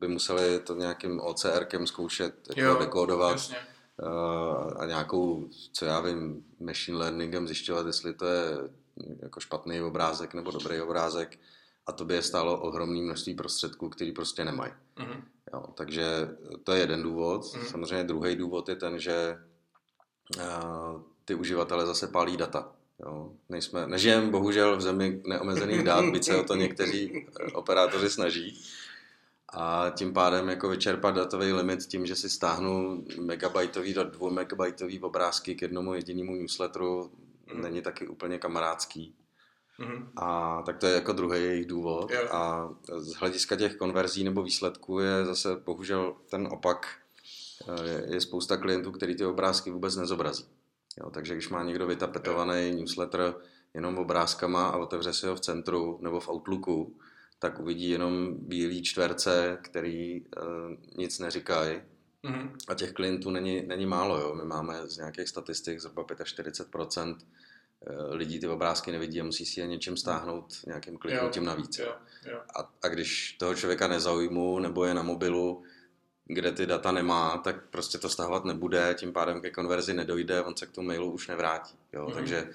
by museli to nějakým OCRkem zkoušet jako dekódovat. Jasně eh, a nějakou, co já vím, machine learningem zjišťovat, jestli to je jako špatný obrázek nebo dobrý obrázek a to by je stálo ohromné množství prostředků, který prostě nemají. Mm-hmm. Jo, takže to je jeden důvod. Mm-hmm. Samozřejmě druhý důvod je ten, že uh, ty uživatelé zase pálí data. Jo. Nejsme, nežijeme bohužel v zemi neomezených dát, byť se o to někteří eh, operátoři snaží. A tím pádem jako vyčerpat datový limit tím, že si stáhnu megabajtový do dvou megabajtový obrázky k jednomu jedinému newsletteru, mm. není taky úplně kamarádský. Mm. A tak to je jako druhý jejich důvod. Yeah. A z hlediska těch konverzí nebo výsledků je zase bohužel ten opak. Je, je spousta klientů, který ty obrázky vůbec nezobrazí. Jo, takže když má někdo vytapetovaný yeah. newsletter jenom obrázkama a otevře si ho v centru nebo v Outlooku, tak uvidí jenom bílý čtverce, který uh, nic neříkají. Mm-hmm. A těch klientů není, není málo. Jo. My máme z nějakých statistik zhruba 45% Eh, lidí ty obrázky nevidí a musí si je něčím stáhnout nějakým kliknutím navíc. Jo, jo. A, a když toho člověka nezaujmu nebo je na mobilu, kde ty data nemá, tak prostě to stahovat nebude, tím pádem ke konverzi nedojde, on se k tomu mailu už nevrátí. Jo? Mm-hmm. Takže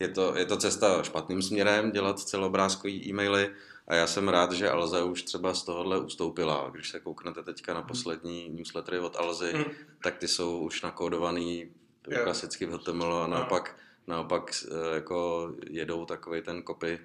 je to, je to cesta špatným směrem dělat celobrázkový e-maily A já jsem rád, že Alza už třeba z tohohle ustoupila. Když se kouknete teďka na poslední newslettery od Alzy, mm. tak ty jsou už nakódovaný yeah. klasicky v HTML a naopak, no. naopak eh, jako jedou takový ten copy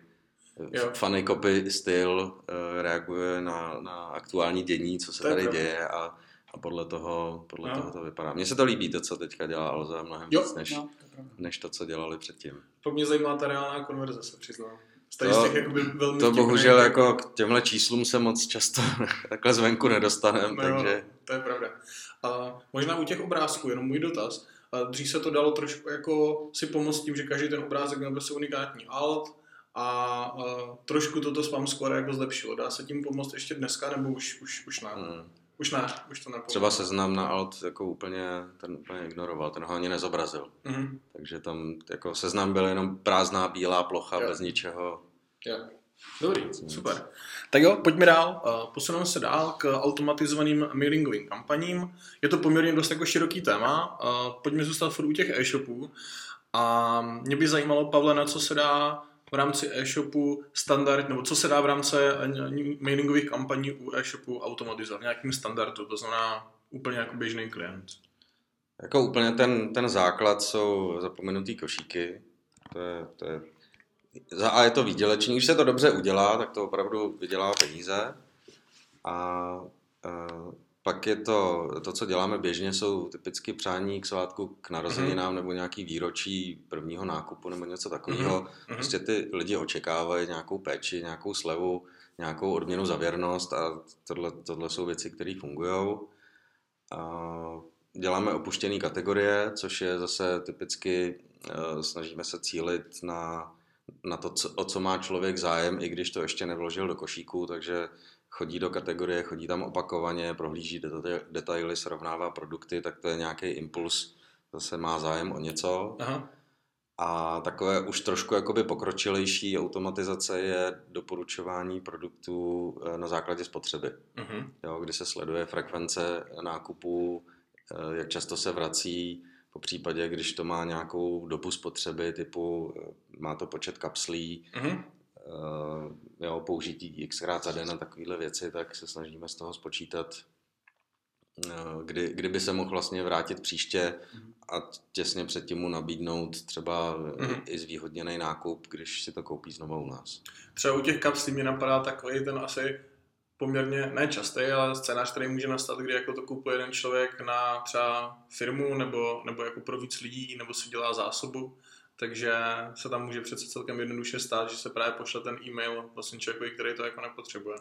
Jo. Funny copy styl uh, reaguje na, na aktuální dění, co se to tady děje a, a podle toho, podle no. toho to vypadá. Mně se to líbí, to, co teďka dělá Alza, mnohem jo. víc, než, no, to než to, co dělali předtím. To mě zajímá ta reálná konverze, se přiznám. To, velmi to bohužel jako k těmhle číslům se moc často takhle zvenku nedostanem, no, takže... To je pravda. A možná u těch obrázků, jenom můj dotaz. A dřív se to dalo trošku jako si pomoct tím, že každý ten obrázek měl prostě unikátní alt, a, a trošku toto spam score jako zlepšilo. Dá se tím pomoct ještě dneska, nebo už, už, už ne? Hmm. Už ne, už to nepomůže. Třeba seznam na alt jako úplně, ten úplně ignoroval, ten ho ani nezobrazil. Mm-hmm. Takže tam jako seznam byl jenom prázdná bílá plocha yeah. bez ničeho. Yeah. Dobrý, super. Tak jo, pojďme dál. Posuneme se dál k automatizovaným mailingovým kampaním. Je to poměrně dost jako široký téma. Pojďme zůstat furt u těch e-shopů. A mě by zajímalo, Pavle, na co se dá v rámci e-shopu standard, nebo co se dá v rámci mailingových kampaní u e-shopu automatizovat, nějakým standardu, to znamená úplně jako běžný klient. Jako úplně ten, ten základ jsou zapomenutý košíky, to je, to je za A je to výdělečný, když se to dobře udělá, tak to opravdu vydělá peníze a, a pak je to, to, co děláme běžně, jsou typicky přání k svátku k narozeninám mm-hmm. nebo nějaký výročí prvního nákupu nebo něco takového. Mm-hmm. Prostě ty lidi očekávají nějakou péči, nějakou slevu, nějakou odměnu za věrnost a tohle, tohle jsou věci, které fungují. Děláme opuštěné kategorie, což je zase typicky, e, snažíme se cílit na, na to, co, o co má člověk zájem, i když to ještě nevložil do košíku, takže chodí do kategorie, chodí tam opakovaně, prohlíží detaily, srovnává produkty, tak to je nějaký impuls, zase má zájem o něco. Aha. A takové už trošku jakoby pokročilejší automatizace je doporučování produktů eh, na základě spotřeby. Uh-huh. Jo, kdy se sleduje frekvence nákupů, eh, jak často se vrací, po případě, když to má nějakou dobu spotřeby, typu eh, má to počet kapslí. Eh, jo, použití xkrát za den a takovéhle věci, tak se snažíme z toho spočítat, eh, kdy, kdyby se mohl vlastně vrátit příště a těsně předtím mu nabídnout třeba mm-hmm. i zvýhodněný nákup, když si to koupí znovu u nás. Třeba u těch kapslí mě napadá takový ten asi poměrně nečastý, ale scénář, který může nastat, kdy jako to kupuje jeden člověk na třeba firmu nebo, nebo jako pro víc lidí, nebo si dělá zásobu takže se tam může přece celkem jednoduše stát, že se právě pošle ten e-mail vlastně člověku, který to jako nepotřebuje.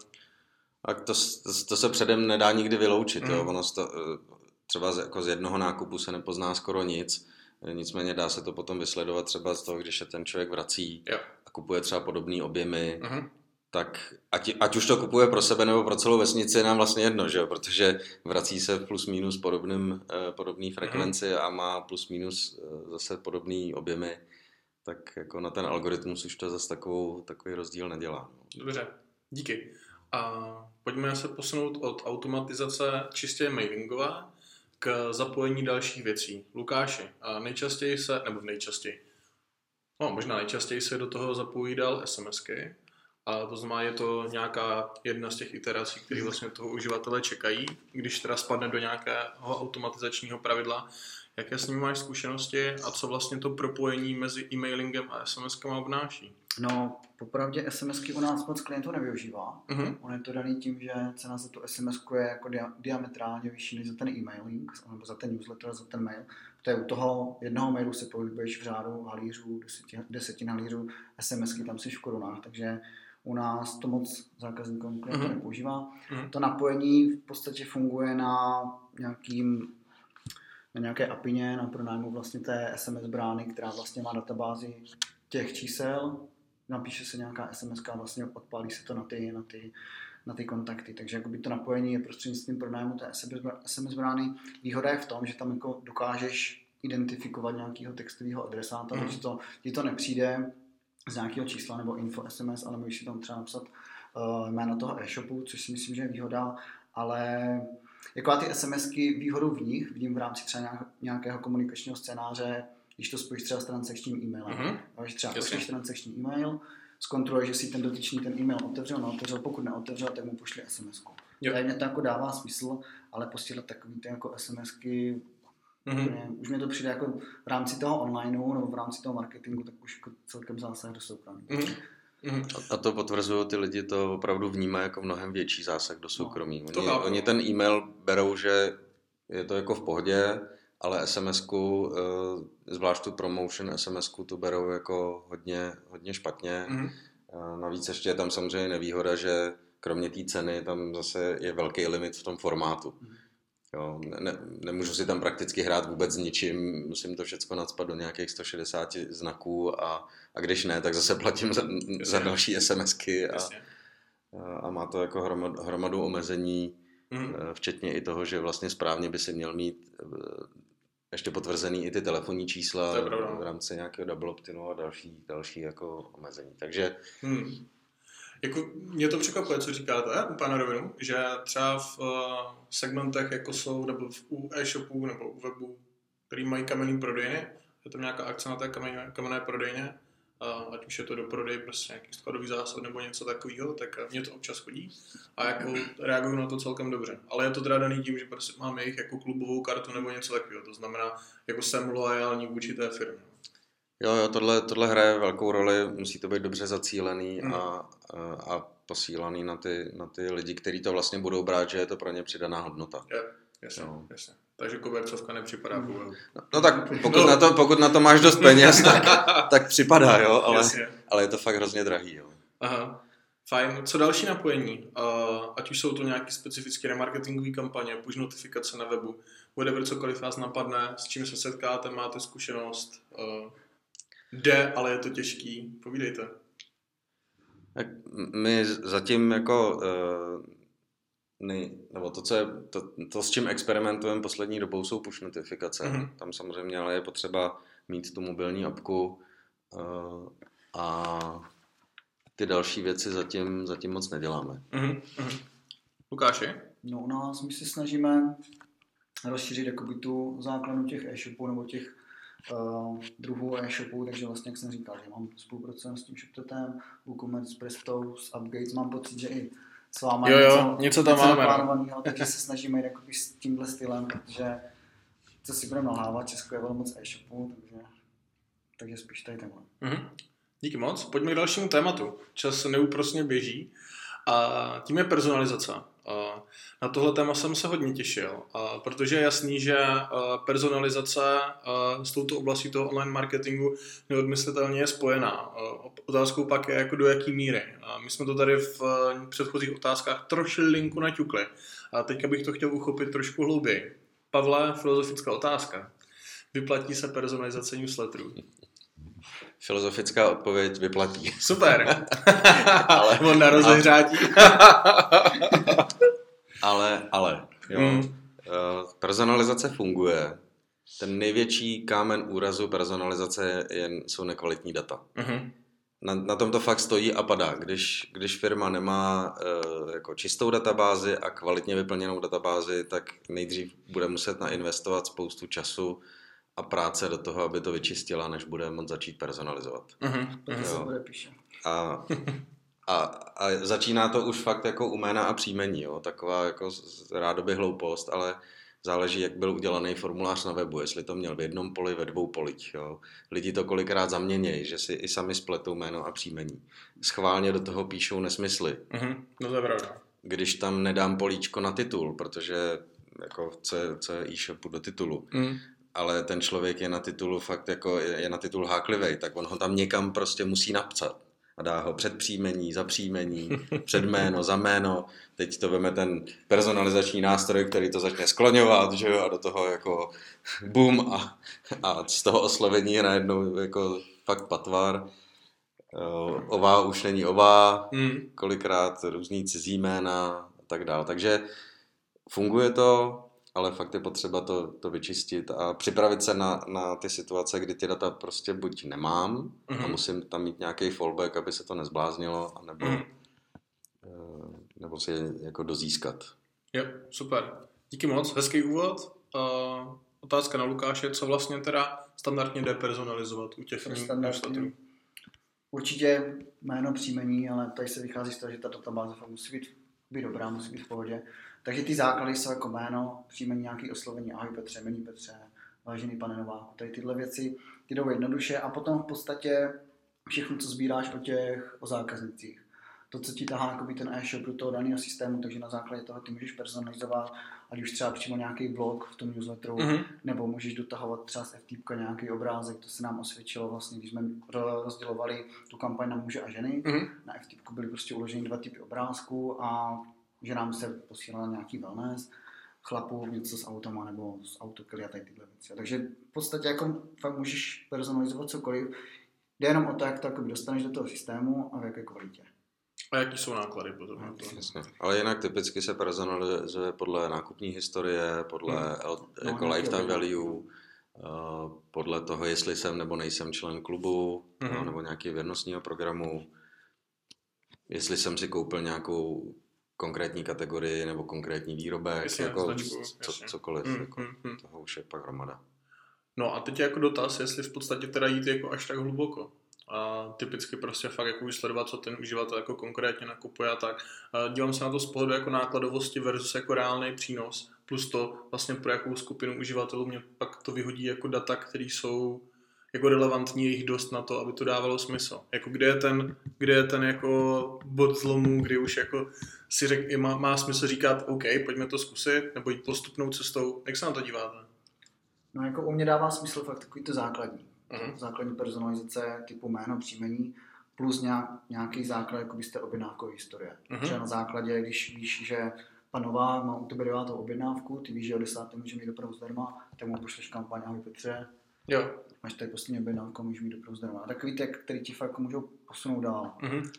A to, to, to se předem nedá nikdy vyloučit. Mm. Jo? Ono to, eh, třeba z, jako z jednoho nákupu se nepozná skoro nic, nicméně dá se to potom vysledovat třeba z toho, když se ten člověk vrací jo. a kupuje třeba podobné objemy, mm tak ať, ať už to kupuje pro sebe nebo pro celou vesnici, je nám vlastně jedno, že jo? protože vrací se v plus minus podobným, eh, podobný frekvenci a má plus minus eh, zase podobný objemy, tak jako na ten algoritmus už to zase takovou, takový rozdíl nedělá. No. Dobře, díky. A pojďme se posunout od automatizace čistě mailingové k zapojení dalších věcí. Lukáši, a nejčastěji se, nebo nejčastěji, no možná nejčastěji se do toho zapojí dal SMSky, a to znamená, je to nějaká jedna z těch iterací, které vlastně toho uživatele čekají, když teda spadne do nějakého automatizačního pravidla. Jaké s ním máš zkušenosti a co vlastně to propojení mezi e-mailingem a SMS-kama obnáší? No, popravdě SMSky u nás moc klientů nevyužívá. Uh-huh. On je to daný tím, že cena za tu SMS je jako dia- diametrálně vyšší než za ten e-mailing, nebo za ten newsletter, za ten mail. To je u toho jednoho mailu se pohybuješ v řádu halířů, desetin, desetin halířů, SMSky tam jsi v korunách, takže u nás to moc zákazníkům mm-hmm. nepoužívá. Mm-hmm. To napojení v podstatě funguje na nějakým na nějaké apině na pronájmu vlastně té SMS brány, která vlastně má databázi těch čísel, napíše se nějaká SMS a vlastně odpálí se to na ty, na ty, na ty kontakty. Takže jakoby to napojení je prostřednictvím pronájmu té SMS brány. Výhoda je v tom, že tam jako dokážeš identifikovat nějakého textového adresáta, mm. takže to, ti to nepřijde z nějakého čísla nebo info SMS, ale můžeš si tam třeba napsat uh, jméno toho e-shopu, což si myslím, že je výhoda, ale jako ty SMSky výhodou v nich vidím v rámci třeba nějakého komunikačního scénáře, když to spojíš třeba s transakčním e-mailem. Mm-hmm. Máš třeba pošleš transakční e-mail, zkontroluje, že si ten dotyčný ten e-mail otevřel, neotevřel, pokud neotevřel, tak mu pošli SMS. Tady mě to jako dává smysl, ale posílat takový ty jako SMSky, mm-hmm. už mě to přijde jako v rámci toho onlineu nebo v rámci toho marketingu, tak už jako celkem zásah do soukromí. Mm-hmm. A to potvrzují ty lidi, to opravdu vnímají jako mnohem větší zásah do soukromí. No, oni, oni ten e-mail berou, že je to jako v pohodě, ale SMS-ku, eh, zvlášť tu promotion SMS-ku, tu berou jako hodně, hodně špatně. Mm-hmm. Navíc ještě je tam samozřejmě nevýhoda, že kromě té ceny tam zase je velký limit v tom formátu. Mm-hmm. Jo, ne, nemůžu si tam prakticky hrát vůbec s ničím, musím to všechno nadspat do nějakých 160 znaků a, a když ne, tak zase platím za, za další SMSky a, a má to jako hromad, hromadu omezení, mm. včetně i toho, že vlastně správně by si měl mít eh, ještě potvrzený i ty telefonní čísla v rámci nějakého double optinu a další, další jako omezení. Takže hmm. Jako, mě to překvapuje, co říkáte, pane rovinu, že třeba v uh, segmentech, jako jsou, nebo v, u e-shopů, nebo u webu, který mají kamenný prodejny, je tam nějaká akce na té kamenné, kamenné prodejně, uh, ať už je to do prodej prostě nějaký skladový zásob nebo něco takového, tak mě to občas chodí a jako reaguju na to celkem dobře. Ale je to teda daný tím, že prostě mám jejich jako klubovou kartu nebo něco takového, to znamená, jako jsem loajální vůči té firmě. Jo, jo, tohle, tohle hraje velkou roli, musí to být dobře zacílený mm. a, a posílaný na ty, na ty lidi, kteří to vlastně budou brát, že je to pro ně přidaná hodnota. Jo, jasně, jo. jasně. Takže kobercovka nepřipadá mm. no, no tak pokud, no. Na to, pokud na to máš dost peněz, tak, tak připadá, jo, ale, ale je to fakt hrozně drahý, jo. Aha. Fajn. Co další napojení? Uh, ať už jsou to nějaké specifické remarketingové kampaně, push notifikace na webu, whatever cokoliv vás napadne, s čím se setkáte, máte zkušenost, uh, Jde, ale je to těžký. Povídejte. Tak my zatím jako uh, nej, nebo to, co je, to, to, s čím experimentujeme poslední dobou, jsou push notifikace. Mm-hmm. Tam samozřejmě ale je potřeba mít tu mobilní apku uh, a ty další věci zatím, zatím moc neděláme. Mm-hmm. Lukáši? No u nás my se snažíme rozšířit jakoby tu základnu těch e-shopů nebo těch uh, druhů e-shopů, takže vlastně, jak jsem říkal, že mám spolupracujeme s tím ShopTetem, WooCommerce, Presto, s Upgates, mám pocit, že i s váma jo, jo, něco, něco tam něco máme. No. takže se snažíme jít jakoby s tímhle stylem, protože co si budeme nalhávat, Česko je velmi moc e-shopů, takže, takže spíš tady tenhle. Mm-hmm. Díky moc. Pojďme k dalšímu tématu. Čas neúprosně běží a tím je personalizace. Na tohle téma jsem se hodně těšil, protože je jasný, že personalizace s touto oblastí toho online marketingu neodmyslitelně je spojená. Otázkou pak je, jako do jaký míry. My jsme to tady v předchozích otázkách troši linku naťukli. A teďka bych to chtěl uchopit trošku hlouběji. Pavle, filozofická otázka. Vyplatí se personalizace newsletterů? Filozofická odpověď vyplatí. Super. ale... On na rozehřátí. ale, ale, jo. Mm. Personalizace funguje. Ten největší kámen úrazu personalizace je, jsou nekvalitní data. Mm-hmm. Na, na tom to fakt stojí a padá. Když, když firma nemá uh, jako čistou databázi a kvalitně vyplněnou databázi, tak nejdřív bude muset nainvestovat spoustu času a práce do toho, aby to vyčistila, než bude moct začít personalizovat. Uh-huh. A, a, a začíná to už fakt jako u jména a příjmení, jo? taková jako rádoby hloupost, ale záleží, jak byl udělaný formulář na webu, jestli to měl v jednom poli, ve dvou polích. Jo? Lidi to kolikrát zaměnějí, že si i sami spletou jméno a příjmení. Schválně do toho píšou nesmysly. Uh-huh. No to je pravda. Když tam nedám políčko na titul, protože jako co je, co je e-shopu do titulu, mm ale ten člověk je na titulu fakt jako, je na titul háklivý, tak on ho tam někam prostě musí napsat. A dá ho před příjmení, za příjmení, před jméno, za jméno. Teď to veme ten personalizační nástroj, který to začne skloňovat, že jo, a do toho jako bum a, a z toho oslovení je najednou jako fakt patvar. Ová už není ová, hmm. kolikrát různý cizí jména a tak dále. Takže funguje to, ale fakt je potřeba to, to vyčistit a připravit se na, na ty situace, kdy ty data prostě buď nemám mm-hmm. a mhm. musím tam mít nějaký fallback, aby se to nezbláznilo, nebo, mm. nebo si je jako dozískat. Jo, super. Díky moc, hezký úvod. Uh, otázka na Lukáše, co vlastně teda standardně jde personalizovat u těch standardně, určitě jméno, příjmení, ale tady se vychází z toho, že ta databáze musí být, být dobrá, musí být v pohodě. Takže ty základy jsou jako jméno, příjmení nějaký oslovení, ahoj Petře, milý Petře, vážený pane Nováku, tady tyhle věci, ty jdou jednoduše a potom v podstatě všechno, co sbíráš o těch, o zákaznicích. To, co ti tahá jakoby ten e-shop do toho daného systému, takže na základě toho ty můžeš personalizovat, ať už třeba přímo nějaký blog v tom newsletteru, mm-hmm. nebo můžeš dotahovat třeba z FTP nějaký obrázek, to se nám osvědčilo vlastně, když jsme rozdělovali tu kampaň na muže a ženy. Mm-hmm. Na FTP byly prostě uloženy dva typy obrázků a že nám se posílala nějaký wellness, chlapů něco s automa nebo s autokily a tady tyhle věci. Takže v podstatě jako fakt můžeš personalizovat cokoliv. Jde jenom o to, jak to jako dostaneš do toho systému a v jaké kvalitě. A jaký jsou náklady potom na to? Jasně. Ale jinak typicky se personalizuje podle nákupní historie, podle hmm. no, jako lifetime value, Uh, podle toho, jestli jsem nebo nejsem člen klubu, mm-hmm. no, nebo nějakého věrnostního programu, jestli jsem si koupil nějakou konkrétní kategorii nebo konkrétní výrobek, jasně, jako značku, co, cokoliv, mm, jako, mm, toho už je pak hromada. No a teď jako dotaz, jestli v podstatě teda jít jako až tak hluboko. A typicky prostě fakt jako sledovat, co ten uživatel jako konkrétně nakupuje a tak. A dívám se na to z pohledu jako nákladovosti versus jako reálný přínos, plus to vlastně pro jakou skupinu uživatelů mě pak to vyhodí jako data, které jsou jako relevantní, jich dost na to, aby to dávalo smysl. Jako kde je ten, kde je ten jako bod zlomu, kdy už jako si řek, má, má smysl říkat, OK, pojďme to zkusit, nebo jít postupnou cestou. Jak se na to díváte? No jako u mě dává smysl fakt takový to základní. Uh-huh. Základní personalizace typu jméno, příjmení, plus nějak, nějaký základ, jako byste objednávkové historie. Uh-huh. Třeba na základě, když víš, že panová má u tebe devátou objednávku, ty víš, že o desátém může mít dopravu zdarma, tak mu pošleš kampaň, ahoj Petře, Jo. Máš tady poslední objednávku, můžeš mít dopravu zdarma. A takový ty, který ti fakt můžou posunout dál. Mm-hmm.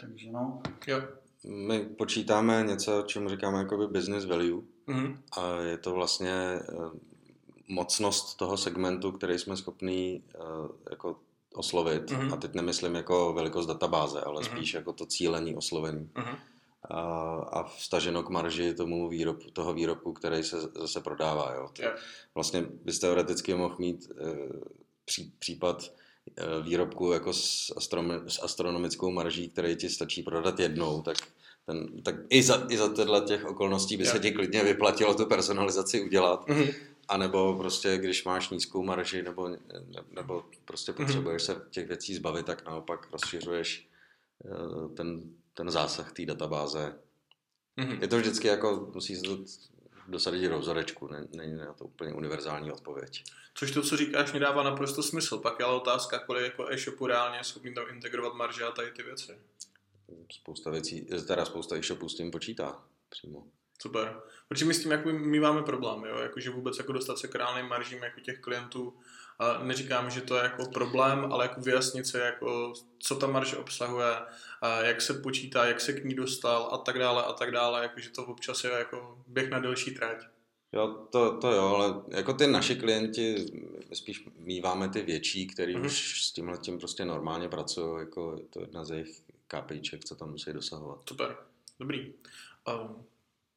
Takže no. Jo. My počítáme něco, čemu říkáme jakoby business value. Mm-hmm. A je to vlastně eh, mocnost toho segmentu, který jsme schopní eh, jako oslovit. Mm-hmm. A teď nemyslím jako velikost databáze, ale mm-hmm. spíš jako to cílení oslovení. Mm-hmm a, a vstaženo k marži tomu výrob, toho výrobku, který se zase prodává. Jo. To, vlastně bys teoreticky mohl mít e, pří, případ výrobku jako s, astrom, s astronomickou marží, který ti stačí prodat jednou, tak ten, tak i za, i za tyhle těch okolností by se ti klidně vyplatilo tu personalizaci udělat. Mm-hmm. A nebo prostě, když máš nízkou marži nebo, nebo prostě mhm. potřebuješ se těch věcí zbavit, tak naopak rozšiřuješ e, ten ten zásah té databáze. Mm-hmm. Je to vždycky jako, musí se to dosadit rozhodečku, není na to úplně univerzální odpověď. Což to, co říkáš, mi dává naprosto smysl. Pak je ale otázka, kolik jako e-shopu reálně je schopný tam integrovat marže a tady ty věci. Spousta věcí, teda spousta e-shopů s tím počítá přímo. Super. Protože my s tím jako my máme problémy, jo? Jako, že vůbec jako dostat se k reálným maržím jako těch klientů a neříkám, že to je jako problém, ale jako vyjasnit se, jako, co ta marže obsahuje, a jak se počítá, jak se k ní dostal a tak dále a tak dále, jakože to občas je jako běh na delší trať. Jo, to, to jo, ale jako ty naši klienti, spíš míváme ty větší, který mm-hmm. už s tímhle tím prostě normálně pracují, jako je to jedna z jejich KPIček, co tam musí dosahovat. Super, dobrý. Um,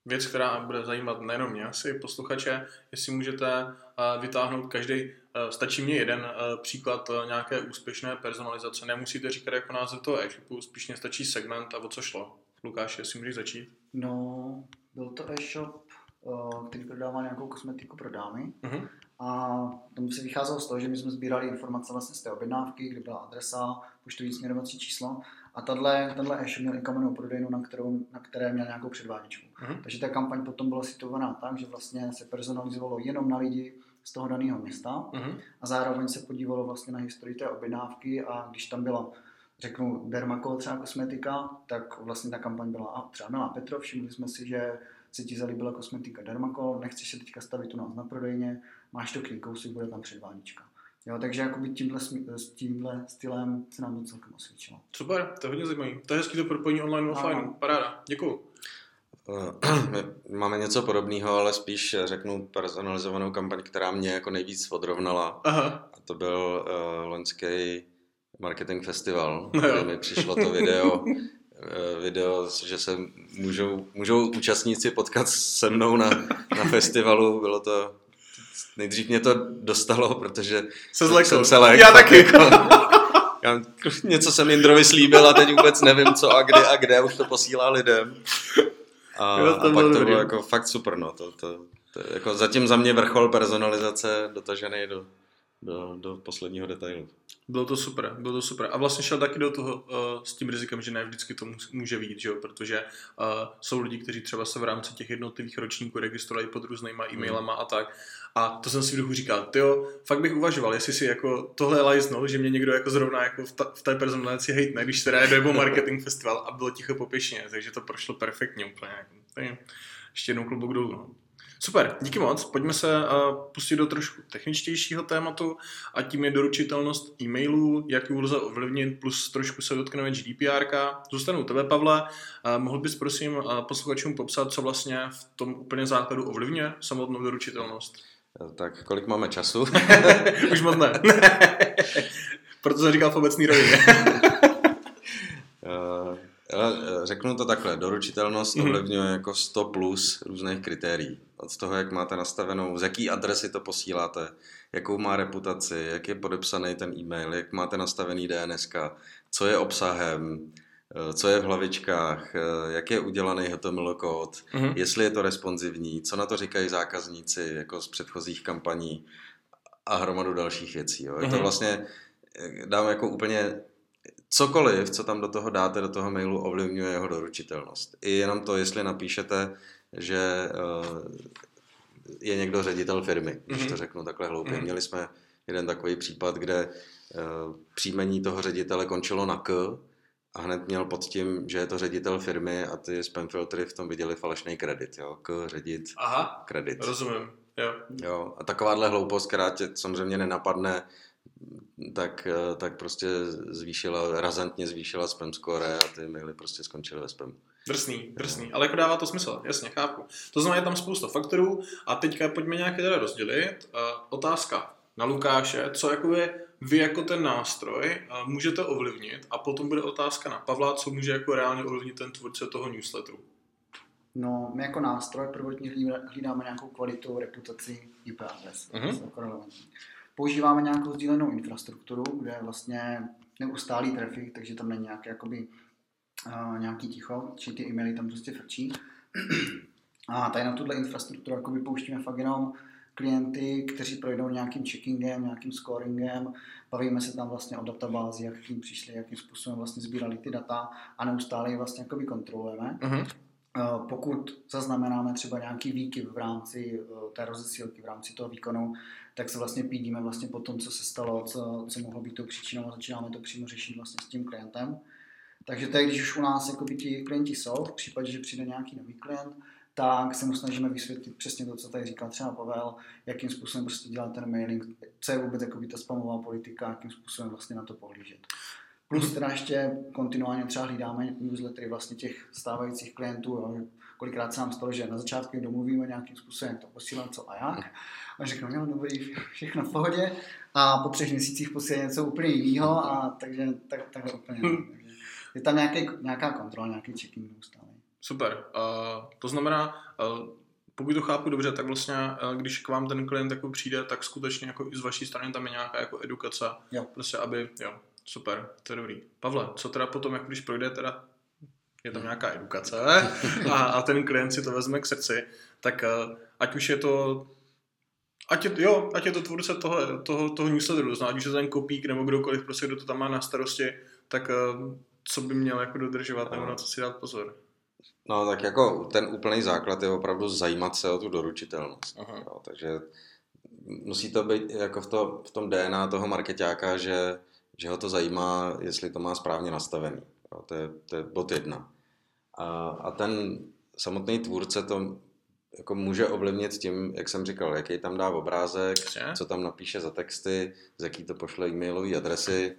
věc, která bude zajímat nejenom mě, asi posluchače, jestli můžete uh, vytáhnout každý stačí mě jeden eh, příklad eh, nějaké úspěšné personalizace. Nemusíte říkat jako název toho e-shopu, spíš mě stačí segment a o co šlo. Lukáš, jestli můžeš začít? No, byl to e-shop, který prodával nějakou kosmetiku pro dámy. Uh-huh. A tomu se vycházelo z toho, že my jsme sbírali informace vlastně z té objednávky, kde byla adresa, poštovní směrovací číslo. A tahle, tenhle e-shop měl i kamennou prodejnu, na, kterou, na které měl nějakou předváděčku. Uh-huh. Takže ta kampaň potom byla situovaná tak, že vlastně se personalizovalo jenom na lidi, z toho daného města mm-hmm. a zároveň se podívalo vlastně na historii té objednávky a když tam byla řeknu Dermacol třeba kosmetika, tak vlastně ta kampaň byla a třeba Milá Petrov, všimli jsme si, že se ti zalíbila kosmetika Dermacol, nechceš se teďka stavit u nás na prodejně, máš to k kousek, bude tam předvánička. Jo, takže jakoby tímhle, s tímhle stylem se nám to celkem osvědčilo. Super, to je hodně zajímavé. To je hezký to propojení online offline. Paráda, děkuju. Eh, máme něco podobného, ale spíš řeknu personalizovanou kampaň, která mě jako nejvíc odrovnala. Aha. A to byl uh, loňský marketing festival, no kde mi přišlo to video, uh, video, že se můžou, můžou účastníci potkat se mnou na, na festivalu. Bylo to Nejdřív mě to dostalo, protože se jsem se lék. Já taky. Jako, něco jsem Indrovi slíbil a teď vůbec nevím co a kde a kde, už to posílá lidem. A, jo, to a pak to bylo jako fakt super, no. To, to, to, jako zatím za mě vrchol personalizace dotažený do, do, do posledního detailu. Bylo to super, bylo to super. A vlastně šel taky do toho uh, s tím rizikem, že ne vždycky to může být, že jo? protože uh, jsou lidi, kteří třeba se v rámci těch jednotlivých ročníků registrují pod různýma e-mailama a tak. A to jsem si v duchu říkal, jo, fakt bych uvažoval, jestli si jako tohle lajznul, že mě někdo jako zrovna jako v, ta, v té personalizaci hejtne, když se jde do marketing festival a bylo ticho po pěšině, takže to prošlo perfektně úplně. Ještě jednou klubok dolů. No. Super, díky moc. Pojďme se uh, pustit do trošku techničtějšího tématu a tím je doručitelnost e-mailů, jak ji lze ovlivnit, plus trošku se dotkneme GDPR. Zůstanu u tebe, Pavle. Uh, mohl bys prosím uh, posluchačům popsat, co vlastně v tom úplně základu ovlivňuje samotnou doručitelnost? Tak kolik máme času? Už moc ne. Proto jsem říkal v obecný rovině. Řeknu to takhle, doručitelnost mm-hmm. ovlivňuje jako 100 plus různých kritérií. Od toho, jak máte nastavenou, z jaký adresy to posíláte, jakou má reputaci, jak je podepsaný ten e-mail, jak máte nastavený DNS, co je obsahem, eh, co je v hlavičkách, eh, jak je udělaný HTML kód, mm-hmm. jestli je to responsivní, co na to říkají zákazníci jako z předchozích kampaní a hromadu dalších věcí. Jo. Je to mhm. vlastně, eh, dám jako úplně cokoliv, co tam do toho dáte, do toho mailu, ovlivňuje jeho doručitelnost. I jenom to, jestli napíšete, že uh, je někdo ředitel firmy, mm-hmm. když to mhm. řeknu takhle hloupě. Mm-hmm. Měli jsme jeden takový případ, kde uh, příjmení toho ředitele končilo na K a hned měl pod tím, že je to ředitel firmy a ty spam filtry v tom viděli falešný kredit. Jo? K, ředit, Aha, kredit. rozumím. Jo. Jo, a takováhle hloupost, která tě samozřejmě nenapadne, tak, eh, tak prostě zvýšila, razantně zvýšila spam score a ty maily prostě skončily ve spamu. Drsný, drsný, ale jako dává to smysl, jasně, chápu. To znamená, je tam spousta faktorů a teďka pojďme nějaké teda rozdělit. Uh, otázka na Lukáše, co jakoby vy jako ten nástroj uh, můžete ovlivnit a potom bude otázka na Pavla, co může jako reálně ovlivnit ten tvůrce toho newsletteru. No, my jako nástroj prvotně hlídáme nějakou kvalitu, reputaci IP adres. Uh-huh. Používáme nějakou sdílenou infrastrukturu, kde je vlastně neustálý trafik, takže tam není nějaký, jakoby, uh, nějaký ticho, či ty e-maily tam prostě frčí. A tady na tuhle infrastrukturu jakoby pouštíme fakt jenom klienty, kteří projdou nějakým checkingem, nějakým scoringem, bavíme se tam vlastně o databázi, jak k tím přišli, jakým způsobem vlastně sbírali ty data a neustále je vlastně jakoby kontrolujeme. Uh-huh. Pokud zaznamenáme třeba nějaký výkyv v rámci eh, té rozesílky, v rámci toho výkonu, tak se vlastně pídíme vlastně po tom, co se stalo, co, co mohlo být tou příčinou a začínáme to přímo řešit vlastně s tím klientem. Takže je, když už u nás jako by ti klienti jsou, v případě, že přijde nějaký nový klient, tak se mu snažíme vysvětlit přesně to, co tady říkal třeba Pavel, jakým způsobem prostě dělat ten mailing, co je vůbec jako by ta spamová politika, jakým způsobem vlastně na to pohlížet. Plus teda ještě kontinuálně třeba hlídáme newslettery vlastně těch stávajících klientů, jo. kolikrát se nám stalo, že na začátku domluvíme nějakým způsobem, to posílat, co a jak. A řeknu, jo, dobrý, všechno v pohodě. A po třech měsících posílá něco úplně jiného a takže tak, takhle úplně. Hmm. Je tam nějaký, nějaká kontrola, nějaký checking neustále. Super. Uh, to znamená, uh, pokud to chápu dobře, tak vlastně, uh, když k vám ten klient jako přijde, tak skutečně jako i z vaší strany tam je nějaká jako edukace. Jo. Prostě, aby, jo, super, to je dobrý. Pavle, co teda potom, jak když projde teda je tam nějaká edukace a, a ten klient si to vezme k srdci, tak ať už je to Ať je, jo, ať je to tvůrce toho, toho, toho newsletteru, to znamená, že ten kopík nebo kdokoliv, prostě, kdo to tam má na starosti, tak co by měl jako dodržovat nebo na co si dát pozor? No tak jako ten úplný základ je opravdu zajímat se o tu doručitelnost. Jo, takže musí to být jako v, to, v tom DNA toho marketáka, že, že ho to zajímá, jestli to má správně nastavený. Jo, to, je, to je bod jedna. A, a ten samotný tvůrce to jako může ovlivnit tím, jak jsem říkal, jaký tam dá obrázek, co tam napíše za texty, z jaký to pošle e-mailové adresy.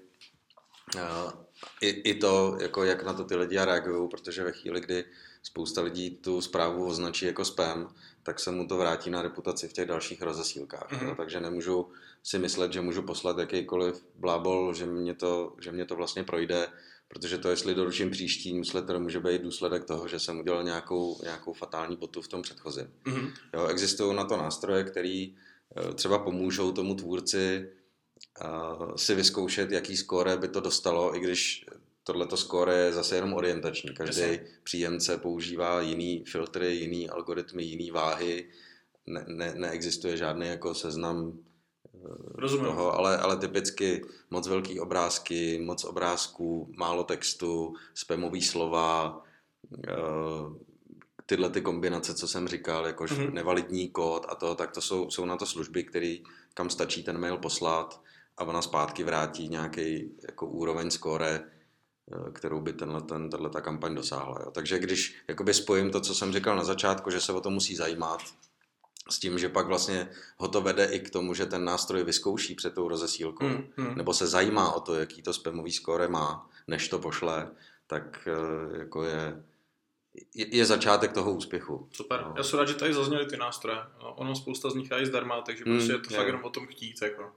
I, I to, jako jak na to ty lidi reagují, protože ve chvíli, kdy spousta lidí tu zprávu označí jako spam, tak se mu to vrátí na reputaci v těch dalších rozesílkách. Mm-hmm. Takže nemůžu si myslet, že můžu poslat jakýkoliv blábol, že mě to, že mě to vlastně projde, protože to, jestli doručím příští newsletter, může být důsledek toho, že jsem udělal nějakou, nějakou fatální botu v tom předchozím. Mm-hmm. Jo, existují na to nástroje, které eh, třeba pomůžou tomu tvůrci si vyzkoušet, jaký skóre by to dostalo, i když tohleto skóre je zase jenom orientační. Každý Jasně. příjemce používá jiný filtry, jiný algoritmy, jiný váhy. Ne, ne, neexistuje žádný jako seznam eh, Rozumím. toho, ale, ale typicky moc velký obrázky, moc obrázků, málo textu, spamový slova, eh, tyhle ty kombinace, co jsem říkal, jakož mm-hmm. nevalidní kód a to, tak to jsou, jsou na to služby, který, kam stačí ten mail poslat a ona zpátky vrátí nějaký jako úroveň skóre, eh, kterou by tenhle, ten, ta kampaň dosáhla. Jo. Takže když jakoby spojím to, co jsem říkal na začátku, že se o to musí zajímat, s tím, že pak vlastně ho to vede i k tomu, že ten nástroj vyzkouší před tou rozesílkou, hmm, hmm. nebo se zajímá o to, jaký to spamový skóre má, než to pošle, tak eh, jako je, je začátek toho úspěchu. Super. No. Já jsem rád, že tady zazněly ty nástroje. No, ono spousta z nich je zdarma, takže mm, prostě je to je. fakt jenom o tom chtít. Jako.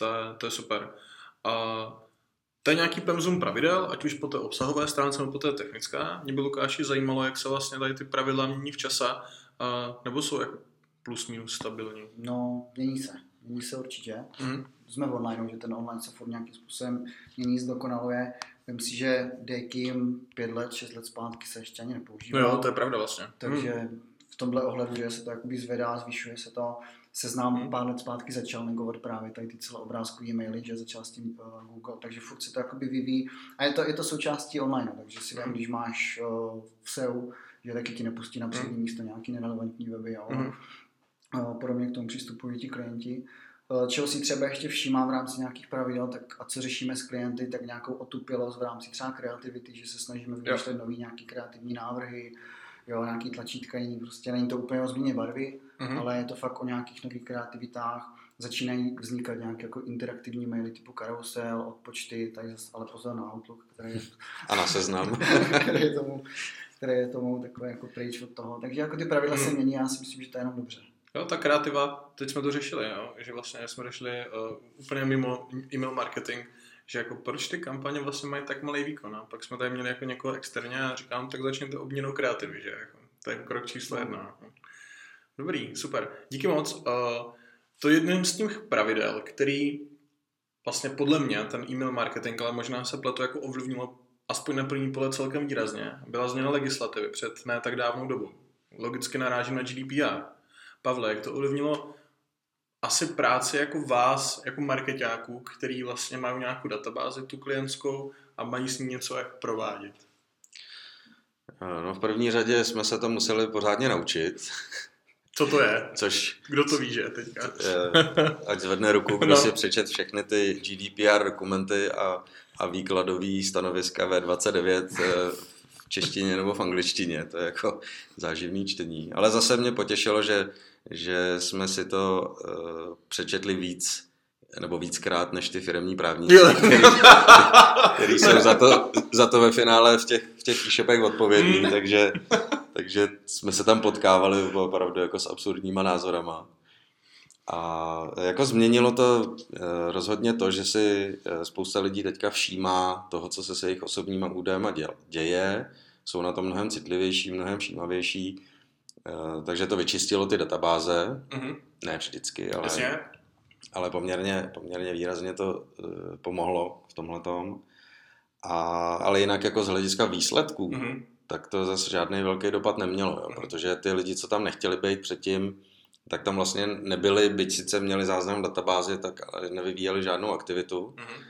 To, je, to je super. A to je nějaký pemzum pravidel, ať už po té obsahové stránce nebo po té technické. Mě by Lukáši zajímalo, jak se vlastně tady ty pravidla mění v čase, a, nebo jsou jako plus minus stabilní. No, mění se. Mění se určitě. Mm. Jsme v online, že ten online se furt nějakým způsobem mění, zdokonaluje. Myslím si, že Dekim pět let, šest let zpátky se ještě ani nepoužívá. No jo, to je pravda vlastně. Takže hmm. v tomhle ohledu, že se to jakoby zvedá, zvyšuje se to. Seznám hmm. pár let zpátky začal negovat právě tady ty celé obrázky e-maily, že začal s tím uh, Google, takže furt se to jakoby vyvíjí. A je to, je to součástí online, takže si hmm. když máš uh, v SEO, že taky ti nepustí na přední hmm. místo nějaký nerelevantní weby, jo. Hmm. Uh, podobně k tomu přistupují ti klienti. Eh, čeho si třeba ještě všímám v rámci nějakých pravidel, tak a co řešíme s klienty, tak nějakou otupělost v rámci třeba kreativity, že se snažíme vymýšlet nový nějaký kreativní návrhy, jo, nějaký tlačítka, jiný, prostě není to úplně o změně barvy, mm-hmm. ale je to fakt o nějakých nových kreativitách. Začínají vznikat nějaké jako interaktivní maily typu karusel, odpočty, tady zase, ale pozor na Outlook, který je, a na seznam, který je tomu, který je tomu takové jako pryč od toho. Takže jako ty pravidla mm. se mění, já si myslím, že to je jenom dobře. Jo, ta kreativa, teď jsme to řešili, jo, že vlastně jsme řešili uh, úplně mimo e-mail marketing, že jako proč ty kampaně vlastně mají tak malý výkon. A pak jsme tady měli jako někoho externě a říkám, tak začněte obměnou kreativy, že jako, to je krok číslo jedna. Jako. Dobrý, super. Díky moc. Uh, to je jedním z těch pravidel, který vlastně podle mě ten e-mail marketing, ale možná se pleto jako ovlivnilo aspoň na první pole celkem výrazně, byla změna legislativy před ne tak dávnou dobu. Logicky narážím na GDPR Pavle, jak to ovlivnilo asi práci jako vás, jako marketáků, který vlastně mají nějakou databázi, tu klientskou a mají s ní něco jak provádět? No v první řadě jsme se to museli pořádně naučit. Co to je? Což... Kdo to ví, že teďka? Ať zvedne ruku, kdo no. si přečet všechny ty GDPR dokumenty a, a výkladový stanoviska V29 eh, v češtině nebo v angličtině. To je jako záživný čtení. Ale zase mě potěšilo, že že jsme si to uh, přečetli víc nebo víckrát než ty firmní právníci, který, který jsou za to, za to ve finále v těch, v těch e-shopech odpovědní, mm. takže, takže jsme se tam potkávali opravdu jako s absurdníma názorama. A jako změnilo to eh, rozhodně to, že si eh, spousta lidí teďka všímá toho, co se se jejich osobníma údajema děje, jsou na to mnohem citlivější, mnohem všímavější takže to vyčistilo ty databáze, mm-hmm. ne vždycky, ale, ale poměrně, poměrně výrazně to uh, pomohlo v tomhle tom. Ale jinak jako z hlediska výsledků, mm-hmm. tak to zase žádný velký dopad nemělo, jo, mm-hmm. protože ty lidi, co tam nechtěli být předtím, tak tam vlastně nebyli, byť sice měli záznam v databázi, tak nevyvíjeli žádnou aktivitu. Mm-hmm.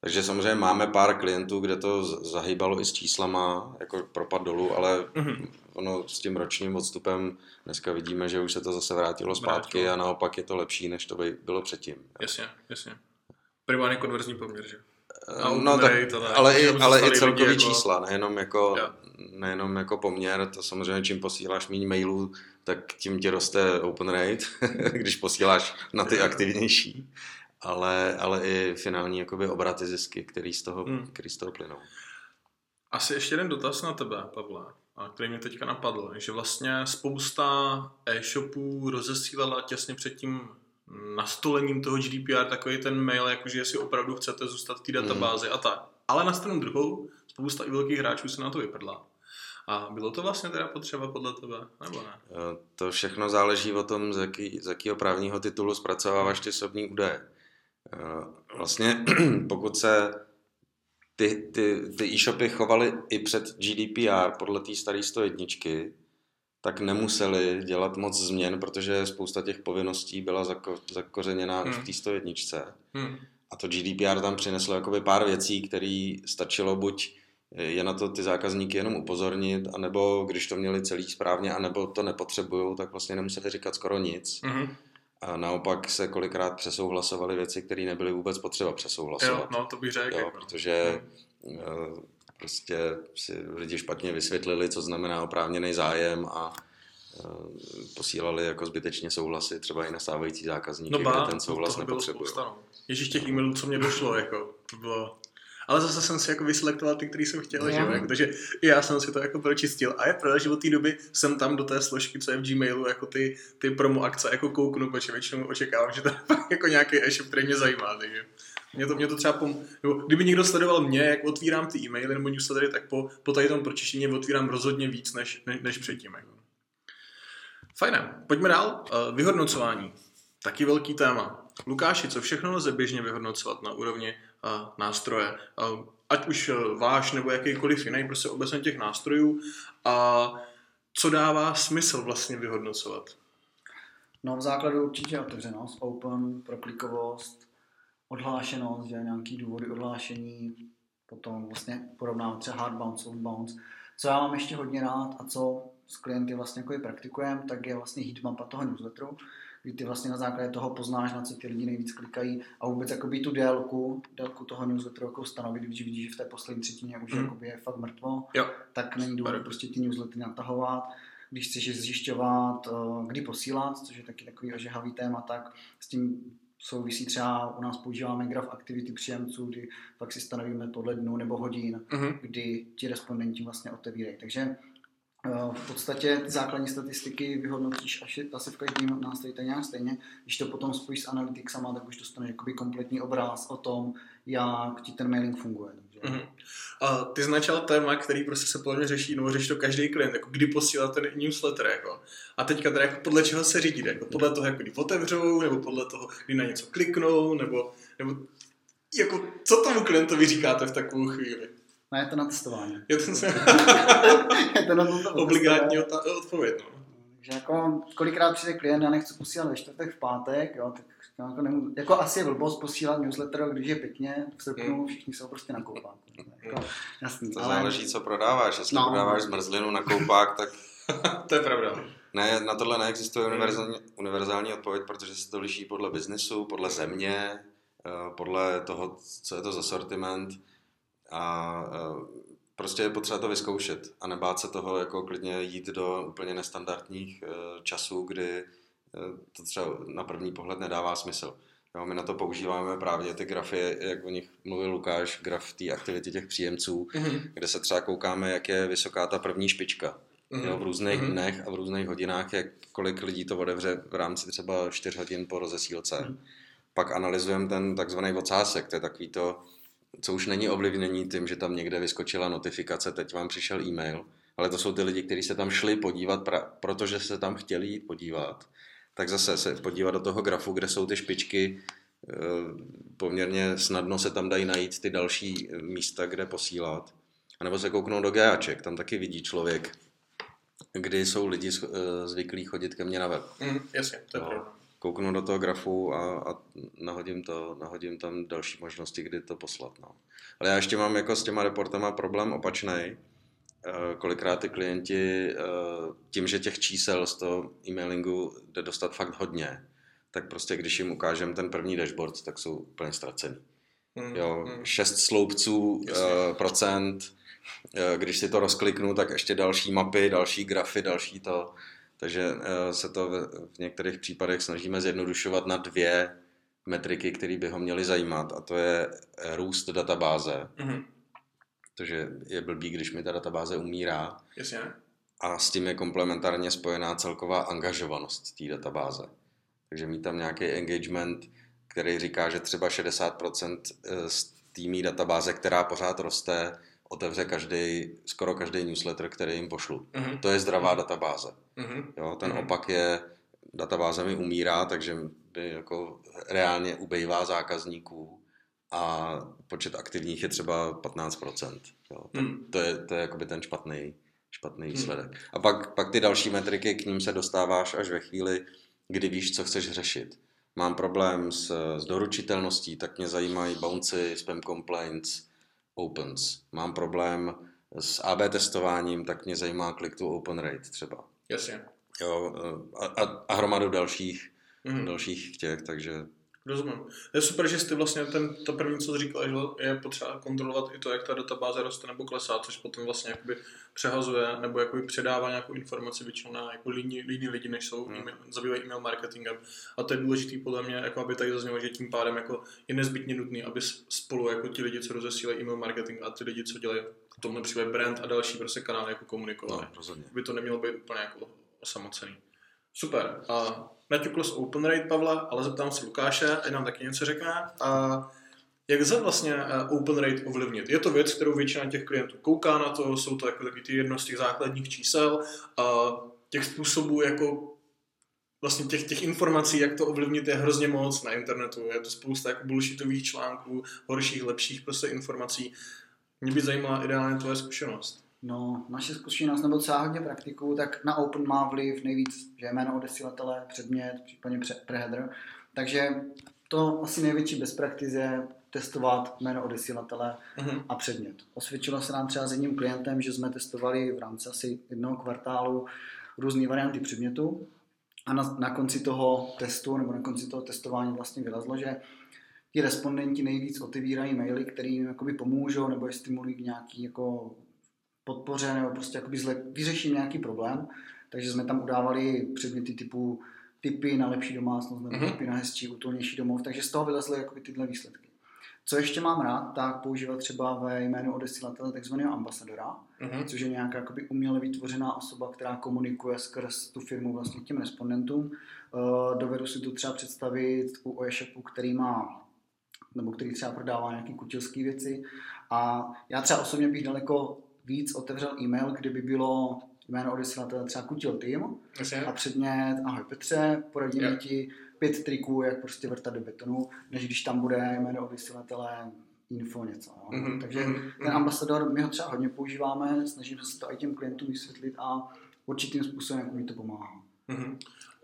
Takže samozřejmě máme pár klientů, kde to zahýbalo i s číslama, jako propad dolů, ale mm-hmm. Ono s tím ročním odstupem dneska vidíme, že už se to zase vrátilo zpátky Vrátilo. a naopak je to lepší, než to by bylo předtím. Jasně, jasně. Primárně konverzní poměr, že? A no, tak, rate, ale, i, ale i celkový jako... čísla, nejenom jako, nejenom jako poměr, to samozřejmě čím posíláš méně mailů, tak tím ti roste open rate, když posíláš na ty aktivnější ale, ale i finální jakoby obraty zisky, který z toho, hmm. který z toho plynou. Asi ještě jeden dotaz na tebe, Pavle, který mě teďka napadl, že vlastně spousta e-shopů rozesílala těsně před tím nastolením toho GDPR takový ten mail, jakože jestli opravdu chcete zůstat v té databázi hmm. a tak. Ale na stranu druhou, spousta i velkých hráčů se na to vyprdla. A bylo to vlastně teda potřeba podle tebe, nebo ne? To všechno záleží o tom, z, jaký, z jakého právního titulu zpracováváš ty osobní údaje. Vlastně pokud se ty, ty, ty e-shopy chovaly i před GDPR podle té staré 101, tak nemuseli dělat moc změn, protože spousta těch povinností byla zako, zakořeněná hmm. už v té 101. Hmm. A to GDPR tam přineslo jakoby pár věcí, které stačilo buď je na to ty zákazníky jenom upozornit, anebo když to měli celý správně, anebo to nepotřebují, tak vlastně nemuseli říkat skoro nic. Mm-hmm. A naopak se kolikrát přesouhlasovaly věci, které nebyly vůbec potřeba přesouhlasovat. Jo, no to bych řekl. Jo, protože mm. prostě si lidi špatně vysvětlili, co znamená oprávněný zájem a eh, posílali jako zbytečně souhlasy třeba i na stávající zákazníky, no ba, kde ten souhlas nepotřebují. No. Ježíš těch e-mailů, co mě došlo, jako, to bylo ale zase jsem si jako vyselektoval ty, který jsem chtěl, no. že jako, takže já jsem si to jako pročistil. A je pravda, že od té doby jsem tam do té složky, co je v Gmailu, jako ty, ty promo akce jako kouknu, protože většinou očekávám, že to je jako nějaký e-shop, který mě zajímá, takže mě to, mě to třeba pom... nebo kdyby někdo sledoval mě, jak otvírám ty e-maily nebo newslettery, tak po, po tady tom pročištění otvírám rozhodně víc než, ne, než předtím. Jako. Fajné. Pojďme dál. Uh, vyhodnocování. Taky velký téma. Lukáši, co všechno lze běžně vyhodnocovat na úrovni nástroje? Ať už uh, váš nebo jakýkoliv jiný, prostě obecně těch nástrojů. A co dává smysl vlastně vyhodnocovat? No v základu určitě otevřenost, open, proklikovost, odhlášenost, že nějaký důvody odhlášení, potom vlastně porovnávat třeba hard bounce, soft bounce. Co já mám ještě hodně rád a co s klienty vlastně jako praktikujeme, tak je vlastně heatmapa toho newsletteru, kdy ty vlastně na základě toho poznáš, na co ty lidi nejvíc klikají a vůbec jakoby tu délku, délku toho newsletteru jako stanovit, když vidíš, že v té poslední třetině už mm. jakoby je fakt mrtvo, jo. tak není důvod prostě ty newslettery natahovat. Když chceš zjišťovat, eh, kdy posílat, což je taky takový ožehavý téma, tak s tím souvisí třeba, u nás používáme graf aktivity příjemců, kdy pak si stanovíme podle dnů nebo hodin, mm-hmm. kdy ti respondenti vlastně otevírají. Takže v podstatě základní statistiky vyhodnotíš až asi v každém nástroji tak nějak stejně. Když to potom spojíš s analyticsama, tak už dostaneš jakoby kompletní obraz o tom, jak ti ten mailing funguje. Takže... Mm-hmm. A ty značal téma, který prostě se podle mě řeší, nebo řeší to každý klient, jako kdy posílat ten newsletter. Jako. A teďka teda jako podle čeho se řídí? Jako podle toho, jako kdy otevřou, nebo podle toho, kdy na něco kliknou, nebo, nebo jako, co tomu klientovi říkáte v takovou chvíli? No je to na testování. Je to, je to na to Obligátní odpověď. No. Takže jako kolikrát přijde klient, já nechci posílat ve čtvrtek, v pátek, jo, tak jako, nemů- jako asi je blbost posílat newsletter, když je pěkně, v srpnu hmm. všichni jsou prostě na koupáku. Jako, jasný, to ale... záleží, co prodáváš. Jestli no. prodáváš zmrzlinu na koupák, tak... to je pravda. Ne, na tohle neexistuje univerzální, univerzální odpověď, protože se to liší podle biznesu, podle země, eh, podle toho, co je to za sortiment a prostě je potřeba to vyzkoušet a nebát se toho jako klidně jít do úplně nestandardních e, časů, kdy e, to třeba na první pohled nedává smysl. Jo, my na to používáme právě ty grafy, jak o nich mluvil Lukáš, graf té aktivity těch příjemců, mm-hmm. kde se třeba koukáme, jak je vysoká ta první špička. Mm-hmm. Jo, v různých mm-hmm. dnech a v různých hodinách, jak kolik lidí to odevře v rámci třeba 4 hodin po rozesílce. Mm-hmm. Pak analyzujeme ten takzvaný ocásek, to je takový to, co už není ovlivnění tím, že tam někde vyskočila notifikace, teď vám přišel e-mail, ale to jsou ty lidi, kteří se tam šli podívat, pra, protože se tam chtěli jít podívat, tak zase se podívat do toho grafu, kde jsou ty špičky, eh, poměrně snadno se tam dají najít ty další místa, kde posílat. A nebo se kouknout do GAček, tam taky vidí člověk, kdy jsou lidi eh, zvyklí chodit ke mně na web. Mm, jasně, to je no kouknu do toho grafu a, a nahodím, to, nahodím tam další možnosti, kdy to poslat. No. Ale já ještě mám jako s těma reportama problém opačný. Eh, kolikrát ty klienti eh, tím, že těch čísel z toho e-mailingu jde dostat fakt hodně, tak prostě když jim ukážem ten první dashboard, tak jsou úplně ztracený. Hmm, jo, hmm. šest sloupců, uh, procent, když si to rozkliknu, tak ještě další mapy, další grafy, další to. Takže eh, se to v některých případech snažíme zjednodušovat na dvě metriky, které by ho měly zajímat, a to je eh, růst databáze. Mm-hmm. Takže je blbý, když mi ta databáze umírá. Jasně. A s tím je komplementárně spojená celková angažovanost té databáze. Takže mít tam nějaký engagement, který říká, že třeba 60% eh, z týmí databáze, která pořád roste, otevře každý, skoro každý newsletter, který jim pošlu. Mm-hmm. To je zdravá databáze. Mm-hmm. Jo, ten mm-hmm. opak je databáze mi umírá, takže by jako reálně ubejvá zákazníků a počet aktivních je třeba 15%. Jo. Hmm. To je, to je jakoby ten špatný, špatný hmm. výsledek. Hmm. A pak, pak ty další metriky, k ním se dostáváš až ve chvíli, kdy víš, co chceš řešit. Mám problém s, s doručitelností, tak mě zajímají bouncy, spam complaints, opens. Mám problém s AB testováním, tak mě zajímá click to open rate třeba. Jasně. Jo, a, a, a hromadu dalších, mm. dalších těch, takže Rozumím. Je super, že jsi vlastně ten, to první, co jsi říkal, že je potřeba kontrolovat i to, jak ta databáze roste nebo klesá, což potom vlastně jakoby přehazuje nebo jakoby předává nějakou informaci většinou na jako líní, líní lidi, než jsou, hmm. email, zabývají email marketingem. A to je důležitý podle mě, jako aby tady zaznělo, že tím pádem jako je nezbytně nutný, aby spolu jako ti lidi, co rozesílají email marketing a ty lidi, co dělají v tomhle případě brand a další prostě kanály jako komunikovali. No, rozhodně. By to nemělo být úplně jako osamocený. Super. A naťukl z open rate Pavla, ale zeptám se Lukáše, ať nám taky něco řekne. A jak se vlastně eh, open rate ovlivnit? Je to věc, kterou většina těch klientů kouká na to, jsou to jako taky ty jedno z těch základních čísel a těch způsobů jako vlastně těch, těch informací, jak to ovlivnit, je hrozně moc na internetu. Je to spousta jako bullshitových článků, horších, lepších prostě informací. Mě by zajímala ideálně tvoje zkušenost. No, naše zkušenost nebo celá hodně praktiků, tak na Open má vliv nejvíc, že jméno odesilatele, předmět, případně preheader. Takže to asi největší best practice je testovat jméno odesilatele uh-huh. a předmět. Osvědčilo se nám třeba s jedním klientem, že jsme testovali v rámci asi jednoho kvartálu různé varianty předmětu a na, na konci toho testu nebo na konci toho testování vlastně vylezlo, že ti respondenti nejvíc otevírají maily, které jim pomůžou nebo je stimulují k nějaký jako podpoře nebo prostě jakoby zle, vyřeším nějaký problém. Takže jsme tam udávali předměty typu typy na lepší domácnost nebo mm-hmm. typy na hezčí, útulnější domov, takže z toho vylezly jakoby tyhle výsledky. Co ještě mám rád, tak používat třeba ve jménu odesilatele takzvaného ambasadora, mm-hmm. což je nějaká jakoby uměle vytvořená osoba, která komunikuje skrz tu firmu vlastně těm respondentům. Uh, dovedu si to třeba představit u e-shopu, který má nebo který třeba prodává nějaké kutilské věci. A já třeba osobně bych daleko víc otevřel e-mail, kdyby bylo jméno odesilatele třeba Kutil Team a předmět Ahoj Petře, poradíme yeah. ti pět triků, jak prostě vrtat do betonu, než když tam bude jméno odesilatele info něco. No. Mm-hmm. Takže mm-hmm. ten ambasador, my ho třeba hodně používáme, snažíme se to i těm klientům vysvětlit a určitým způsobem, jak mi to pomáhá. Mm-hmm.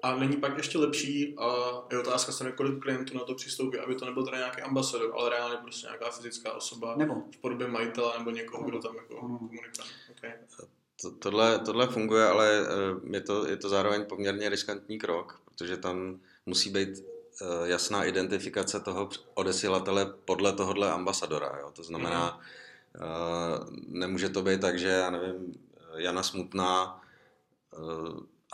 A není pak ještě lepší, a je otázka se kolik klientů na to přistoupí, aby to nebyl teda nějaký ambasador, ale reálně prostě nějaká fyzická osoba nebo. v podobě majitele nebo někoho, kdo tam jako komunikuje. Okay. To, tohle, tohle funguje, ale eh, je to, je to zároveň poměrně riskantní krok, protože tam musí být eh, jasná identifikace toho odesilatele podle tohohle ambasadora. Jo? To znamená, mm-hmm. nemůže to být tak, že, já nevím, Jana Smutná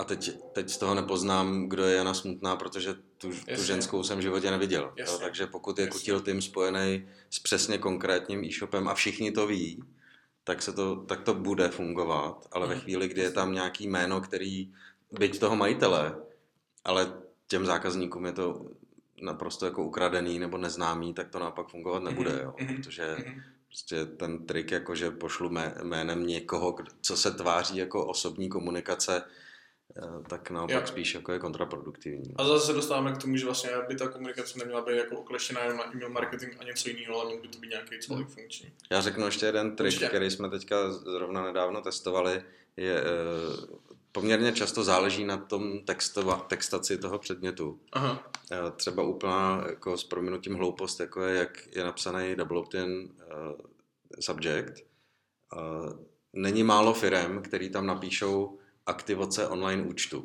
a teď, teď z toho nepoznám, kdo je Jana Smutná, protože tu, tu ženskou jsem v životě neviděl. Jo? Takže pokud je Kutil Tým spojený s přesně konkrétním e-shopem a všichni to ví, tak, se to, tak to bude fungovat, ale ve mhm. chvíli, kdy je tam nějaký jméno, který, byť toho majitele, ale těm zákazníkům je to naprosto jako ukradený nebo neznámý, tak to naopak fungovat nebude, mhm. jo? Mhm. protože prostě ten trik, jako že pošlu jménem někoho, co se tváří jako osobní komunikace, tak naopak jo. spíš jako je kontraproduktivní. A zase se dostáváme k tomu, že vlastně by ta komunikace neměla být jako okleštěná jenom na e-mail marketing a něco jiného, ale měl by to být nějaký celý hmm. funkční. Já řeknu ještě jeden trik, Určitě. který jsme teďka zrovna nedávno testovali, je e, poměrně často záleží na tom textova, textaci toho předmětu. Aha. E, třeba úplná jako s prominutím hloupost, jako je, jak je napsaný double opt-in uh, subject. Uh, není málo firem, který tam napíšou aktivace online účtu.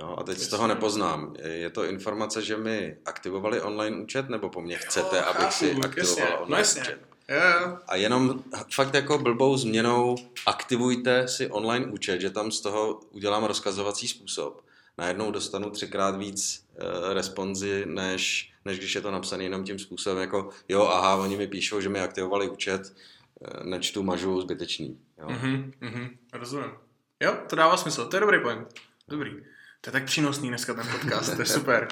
Jo, a teď z toho nepoznám. Je to informace, že mi aktivovali online účet, nebo po mně chcete, jo, abych chápu, si aktivoval jasně, online no jasně. účet? Yeah. A jenom fakt jako blbou změnou aktivujte si online účet, že tam z toho udělám rozkazovací způsob. Najednou dostanu třikrát víc uh, responzy, než, než když je to napsané jenom tím způsobem, jako jo, aha, oni mi píšou, že mi aktivovali účet, uh, nečtu, mažu, zbytečný. Jo. Mm-hmm, mm-hmm, rozumím. Jo, to dává smysl, to je dobrý point. Dobrý. To je tak přínosný dneska ten podcast, to je super.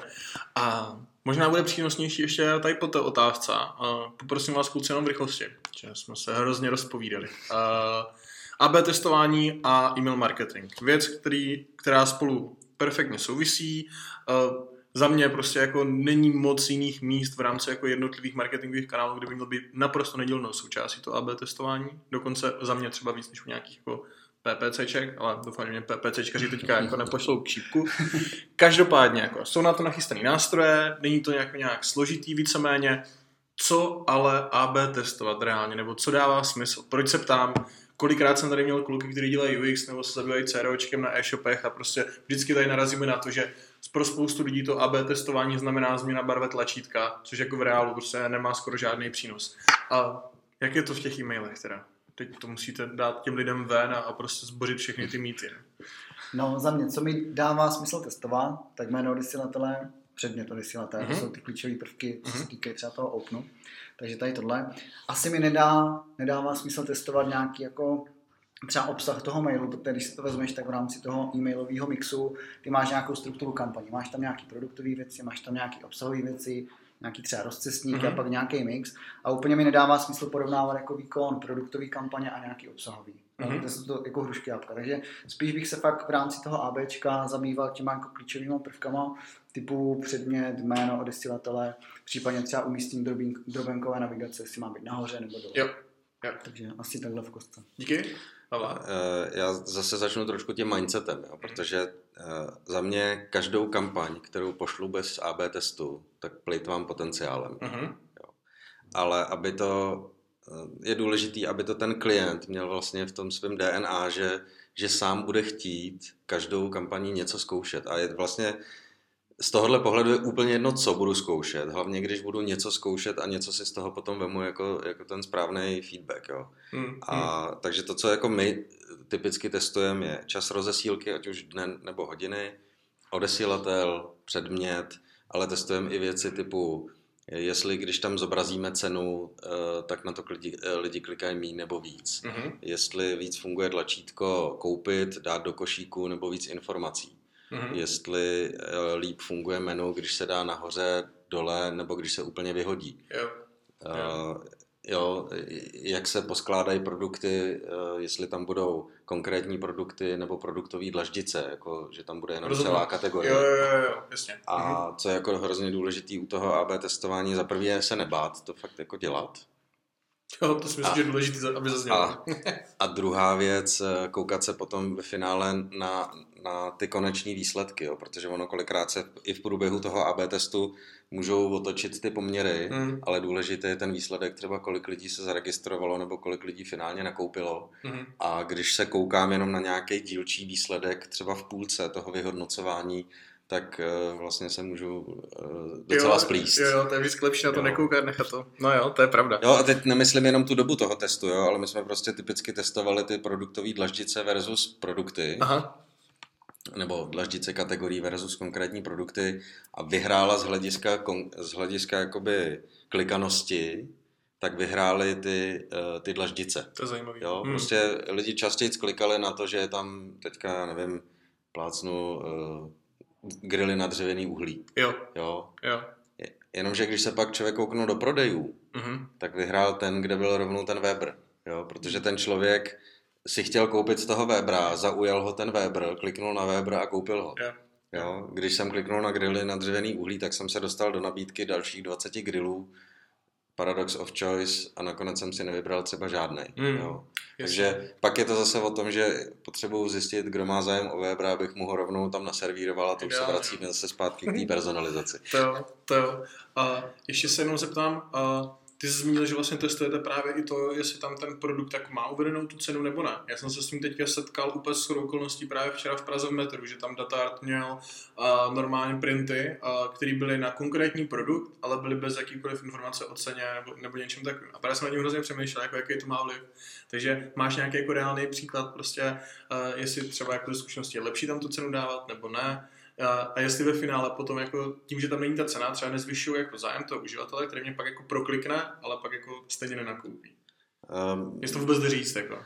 A možná bude přínosnější ještě tady po té otázce. A poprosím vás kluci jenom v rychlosti, že jsme se hrozně rozpovídali. A AB testování a e-mail marketing. Věc, který, která spolu perfektně souvisí. Za mě prostě jako není moc jiných míst v rámci jako jednotlivých marketingových kanálů, kde by měl být naprosto nedělnou součástí to AB testování. Dokonce za mě třeba víc než u nějakých jako PPCček, ale doufám, že mě PPCčkaři teďka jako nepošlou k šípku. Každopádně jako, jsou na to nachystané nástroje, není to nějak, nějak složitý víceméně, co ale AB testovat reálně, nebo co dává smysl. Proč se ptám, kolikrát jsem tady měl kluky, kteří dělají UX nebo se zabývají CROčkem na e-shopech a prostě vždycky tady narazíme na to, že pro spoustu lidí to AB testování znamená změna barve tlačítka, což jako v reálu prostě nemá skoro žádný přínos. A jak je to v těch e-mailech teda? Teď to musíte dát těm lidem ven a, a prostě zbořit všechny ty mýty. No za mě, co mi dává smysl testovat, tak jméno odesilatele, předmět odesilatele, mm-hmm. to mhm. jsou ty klíčové prvky, co mm-hmm. se mhm. týkají třeba toho opnu. Takže tady tohle. Asi mi nedá, nedává smysl testovat nějaký jako třeba obsah toho mailu, protože když si to vezmeš, tak v rámci toho e-mailového mixu ty máš nějakou strukturu kampaní, máš tam nějaký produktové věci, máš tam nějaké obsahové věci, nějaký třeba rozcestník mm-hmm. a pak nějaký mix a úplně mi nedává smysl porovnávat jako výkon produktový kampaně a nějaký obsahový. Mm-hmm. To jsou to jako hrušky jabka. Takže spíš bych se fakt v rámci toho ABčka zabýval těma jako klíčovými prvkama typu předmět, jméno odesilatele, případně třeba umístění drobenkové navigace, jestli má být nahoře nebo dole. Jo. jo. Takže asi takhle v kostce. Díky. Eh, já zase začnu trošku tím mindsetem, jo, protože za mě každou kampaň, kterou pošlu bez AB testu, tak plýtvám potenciálem. Uh-huh. Jo. Ale aby to eh, je důležitý, aby to ten klient měl vlastně v tom svém DNA, že, že sám bude chtít každou kampaní něco zkoušet. A je vlastně z tohohle pohledu je úplně jedno, co budu zkoušet. Hlavně, když budu něco zkoušet a něco si z toho potom vemu jako, jako ten správný feedback. Jo. Hmm. A, hmm. Takže to, co jako my typicky testujeme, je čas rozesílky, ať už dne nebo hodiny, odesílatel, předmět, ale testujeme i věci typu, jestli když tam zobrazíme cenu, eh, tak na to lidi, eh, lidi klikají méně nebo víc. Mm-hmm. Jestli víc funguje tlačítko koupit, dát do košíku nebo víc informací mm-hmm. jestli uh, líp funguje menu, když se dá nahoře, dole, nebo když se úplně vyhodí. Jo. Uh, jo, jak se poskládají produkty, uh, jestli tam budou konkrétní produkty nebo produktové dlaždice, jako, že tam bude jenom Rozumím. celá kategorie. Jo, jo, jo, jasně. A mm-hmm. co je jako hrozně důležitý u toho AB testování, za prvé se nebát, to fakt jako dělat. Jo, to si myslím, že je důležité, aby zaznělo. A, a druhá věc, koukat se potom ve finále na, na ty konečné výsledky, jo, protože ono kolikrát se i v průběhu toho AB testu můžou otočit ty poměry, mm. ale důležité je ten výsledek, třeba kolik lidí se zaregistrovalo nebo kolik lidí finálně nakoupilo. Mm. A když se koukám jenom na nějaký dílčí výsledek, třeba v půlce toho vyhodnocování, tak uh, vlastně se můžu uh, docela jo, splíst. Jo, to je vždycky lepší na to jo. nekoukat, nechat to. No jo, to je pravda. Jo, a teď nemyslím jenom tu dobu toho testu, jo, ale my jsme prostě typicky testovali ty produktové dlaždice versus produkty. Aha nebo dlaždice kategorií versus konkrétní produkty a vyhrála z hlediska, z hlediska jakoby klikanosti, tak vyhrály ty, uh, ty dlaždice. To je zajímavé. Jo, hmm. prostě lidi častěji klikali na to, že je tam teďka, nevím, plácnu grily na dřevěný uhlí. Jo. Jo. jo. Jenomže když se pak člověk kouknul do prodejů, mm-hmm. tak vyhrál ten, kde byl rovnou ten Weber. Jo, protože ten člověk si chtěl koupit z toho Webera, zaujal ho ten Weber, kliknul na Weber a koupil ho. Yeah. Jo, když jsem kliknul na grily na dřevěný uhlí, tak jsem se dostal do nabídky dalších 20 grillů, Paradox of Choice a nakonec jsem si nevybral třeba žádný. Mm. Jo. Takže pak je to zase o tom, že potřebuji zjistit, kdo má zájem o Webera, abych mu ho rovnou tam naservíroval a to už se vracíme zase zpátky k té personalizaci. to to. A ještě se jenom zeptám, a ty jsi zmínil, že vlastně testujete právě i to, jestli tam ten produkt tak má uvedenou tu cenu nebo ne. Já jsem se s tím teďka setkal úplně s okolností právě včera v Praze v metru, že tam Datart měl uh, normální printy, uh, které byly na konkrétní produkt, ale byly bez jakýkoliv informace o ceně nebo, nebo něčem takovým. A právě jsem na něm hrozně přemýšlel, jako jaký to má vliv. Takže máš nějaký jako reálný příklad, prostě, uh, jestli třeba jako zkušenosti je lepší tam tu cenu dávat nebo ne a jestli ve finále potom jako tím, že tam není ta cena, třeba nezvyšuju jako zájem toho uživatele, který mě pak jako proklikne, ale pak jako stejně nenakoupí. Um, jestli to vůbec jde říct, jako.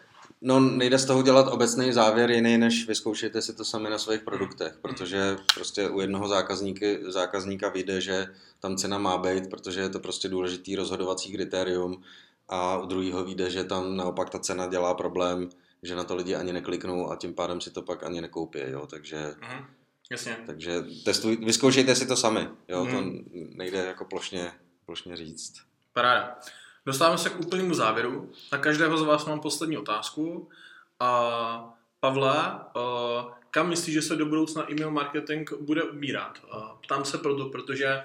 No, nejde z toho dělat obecný závěr jiný, než vyzkoušejte si to sami na svých produktech, protože prostě u jednoho zákazníky, zákazníka vyjde, že tam cena má být, protože je to prostě důležitý rozhodovací kritérium a u druhého vyjde, že tam naopak ta cena dělá problém, že na to lidi ani nekliknou a tím pádem si to pak ani nekoupí, jo, takže... Uh-huh Jasně. Takže testuj, vyzkoušejte si to sami. Jo? Mm. To nejde jako plošně, plošně říct. Paráda. Dostáváme se k úplnému závěru. Na každého z vás mám poslední otázku. A Pavle, uh, kam myslíš, že se do budoucna e-mail marketing bude ubírat? Ptám se proto, protože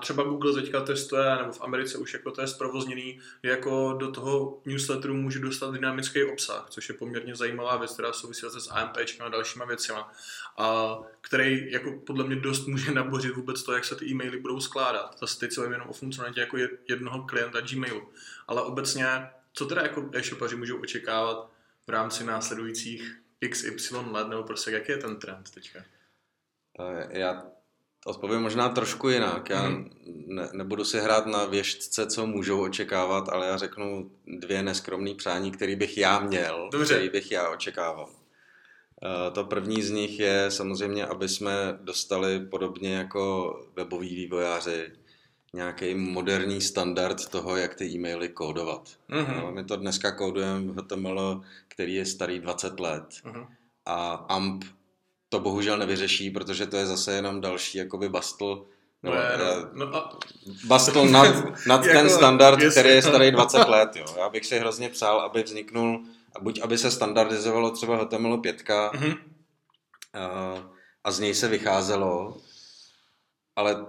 třeba Google teďka testuje, nebo v Americe už jako to je zprovozněný, jako do toho newsletteru můžu dostat dynamický obsah, což je poměrně zajímavá věc, která souvisí s AMP a dalšíma věcima, a který jako podle mě dost může nabořit vůbec to, jak se ty e-maily budou skládat. Zase teď se jenom o funkcionalitě jako jednoho klienta Gmailu. Ale obecně, co teda jako e-shopaři můžou očekávat v rámci následujících XY let, nebo prostě jaký je ten trend teďka? Eh, já odpovím možná trošku jinak. Já mm. ne, nebudu si hrát na věštce, co můžou očekávat, ale já řeknu dvě neskromné přání, které bych já měl, Dobře. který bych já očekával. Uh, to první z nich je samozřejmě, aby jsme dostali podobně jako weboví vývojáři nějaký moderní standard toho, jak ty e-maily kódovat. Mm-hmm. No, my to dneska kódujeme v HTML, který je starý 20 let. Mm-hmm. A AMP to bohužel nevyřeší, protože to je zase jenom další jakoby bastl, no, no, no a... bastl nad, nad jako, ten standard, jestli, který je starý 20 let. Jo. Já bych si hrozně přál, aby vzniknul, buď aby se standardizovalo třeba HTML 5 mm-hmm. a, a z něj se vycházelo, ale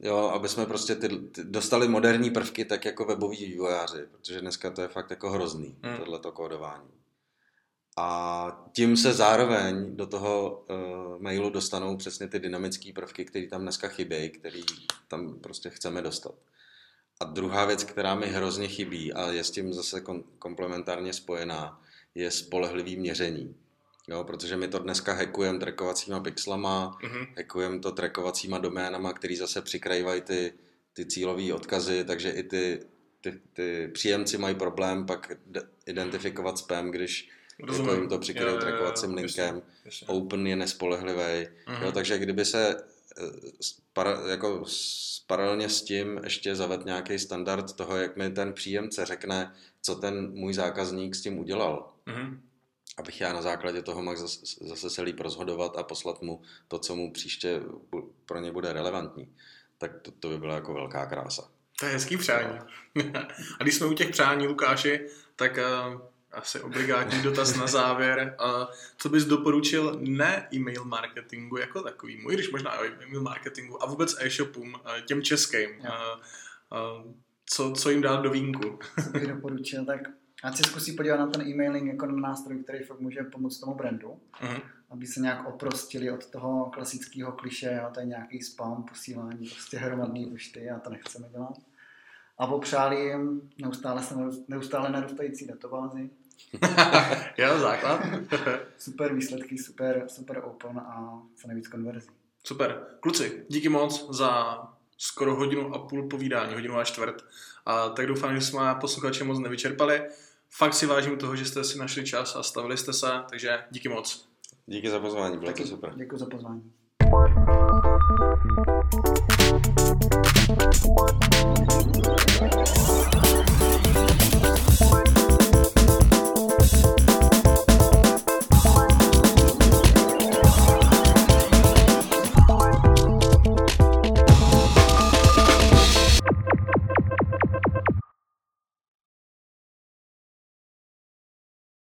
jo, aby jsme prostě ty, ty dostali moderní prvky tak jako weboví vývojáři, protože dneska to je fakt jako hrozný, mm. tohleto kódování. A tím se zároveň do toho uh, mailu dostanou přesně ty dynamické prvky, které tam dneska chybějí, které tam prostě chceme dostat. A druhá věc, která mi hrozně chybí a je s tím zase kom- komplementárně spojená, je spolehlivý měření. Jo, protože my to dneska hackujeme trackovacíma pixlama, mm-hmm. hackujeme to trackovacíma doménama, který zase přikrývají ty, ty cílové odkazy, takže i ty, ty, ty příjemci mají problém pak identifikovat spam, když Rozumím. jako jim to přikryjou trackovacím linkem. Jasně, Open je nespolehlivý. Mm-hmm. Jo, takže kdyby se eh, para, jako paralelně s tím ještě zaved nějaký standard toho, jak mi ten příjemce řekne, co ten můj zákazník s tím udělal. Mm-hmm. Abych já na základě toho mohl zase, zase se líp rozhodovat a poslat mu to, co mu příště pro ně bude relevantní. Tak to, to by byla jako velká krása. To je hezký přání. a když jsme u těch přání, Lukáši, tak uh asi obligátní dotaz na závěr. Co bys doporučil ne e-mail marketingu jako takovýmu, i když možná e-mail marketingu a vůbec e-shopům, těm českým. Co, co jim dát do vínku? Co bych doporučil, tak ať se zkusí podívat na ten e-mailing jako na nástroj, který fakt může pomoct tomu brandu, uh-huh. aby se nějak oprostili od toho klasického kliše, a to je nějaký spam, posílání prostě hromadný pošty a to nechceme dělat. A popřáli jim neustále, se neustále narůstající databázy, jo, základ. super výsledky, super, super open a co nejvíc konverzí. Super. Kluci, díky moc za skoro hodinu a půl povídání, hodinu a čtvrt. A tak doufám, že jsme posluchače moc nevyčerpali. Fakt si vážím toho, že jste si našli čas a stavili jste se, takže díky moc. Díky za pozvání, bylo Taky, to super. Děkuji za pozvání.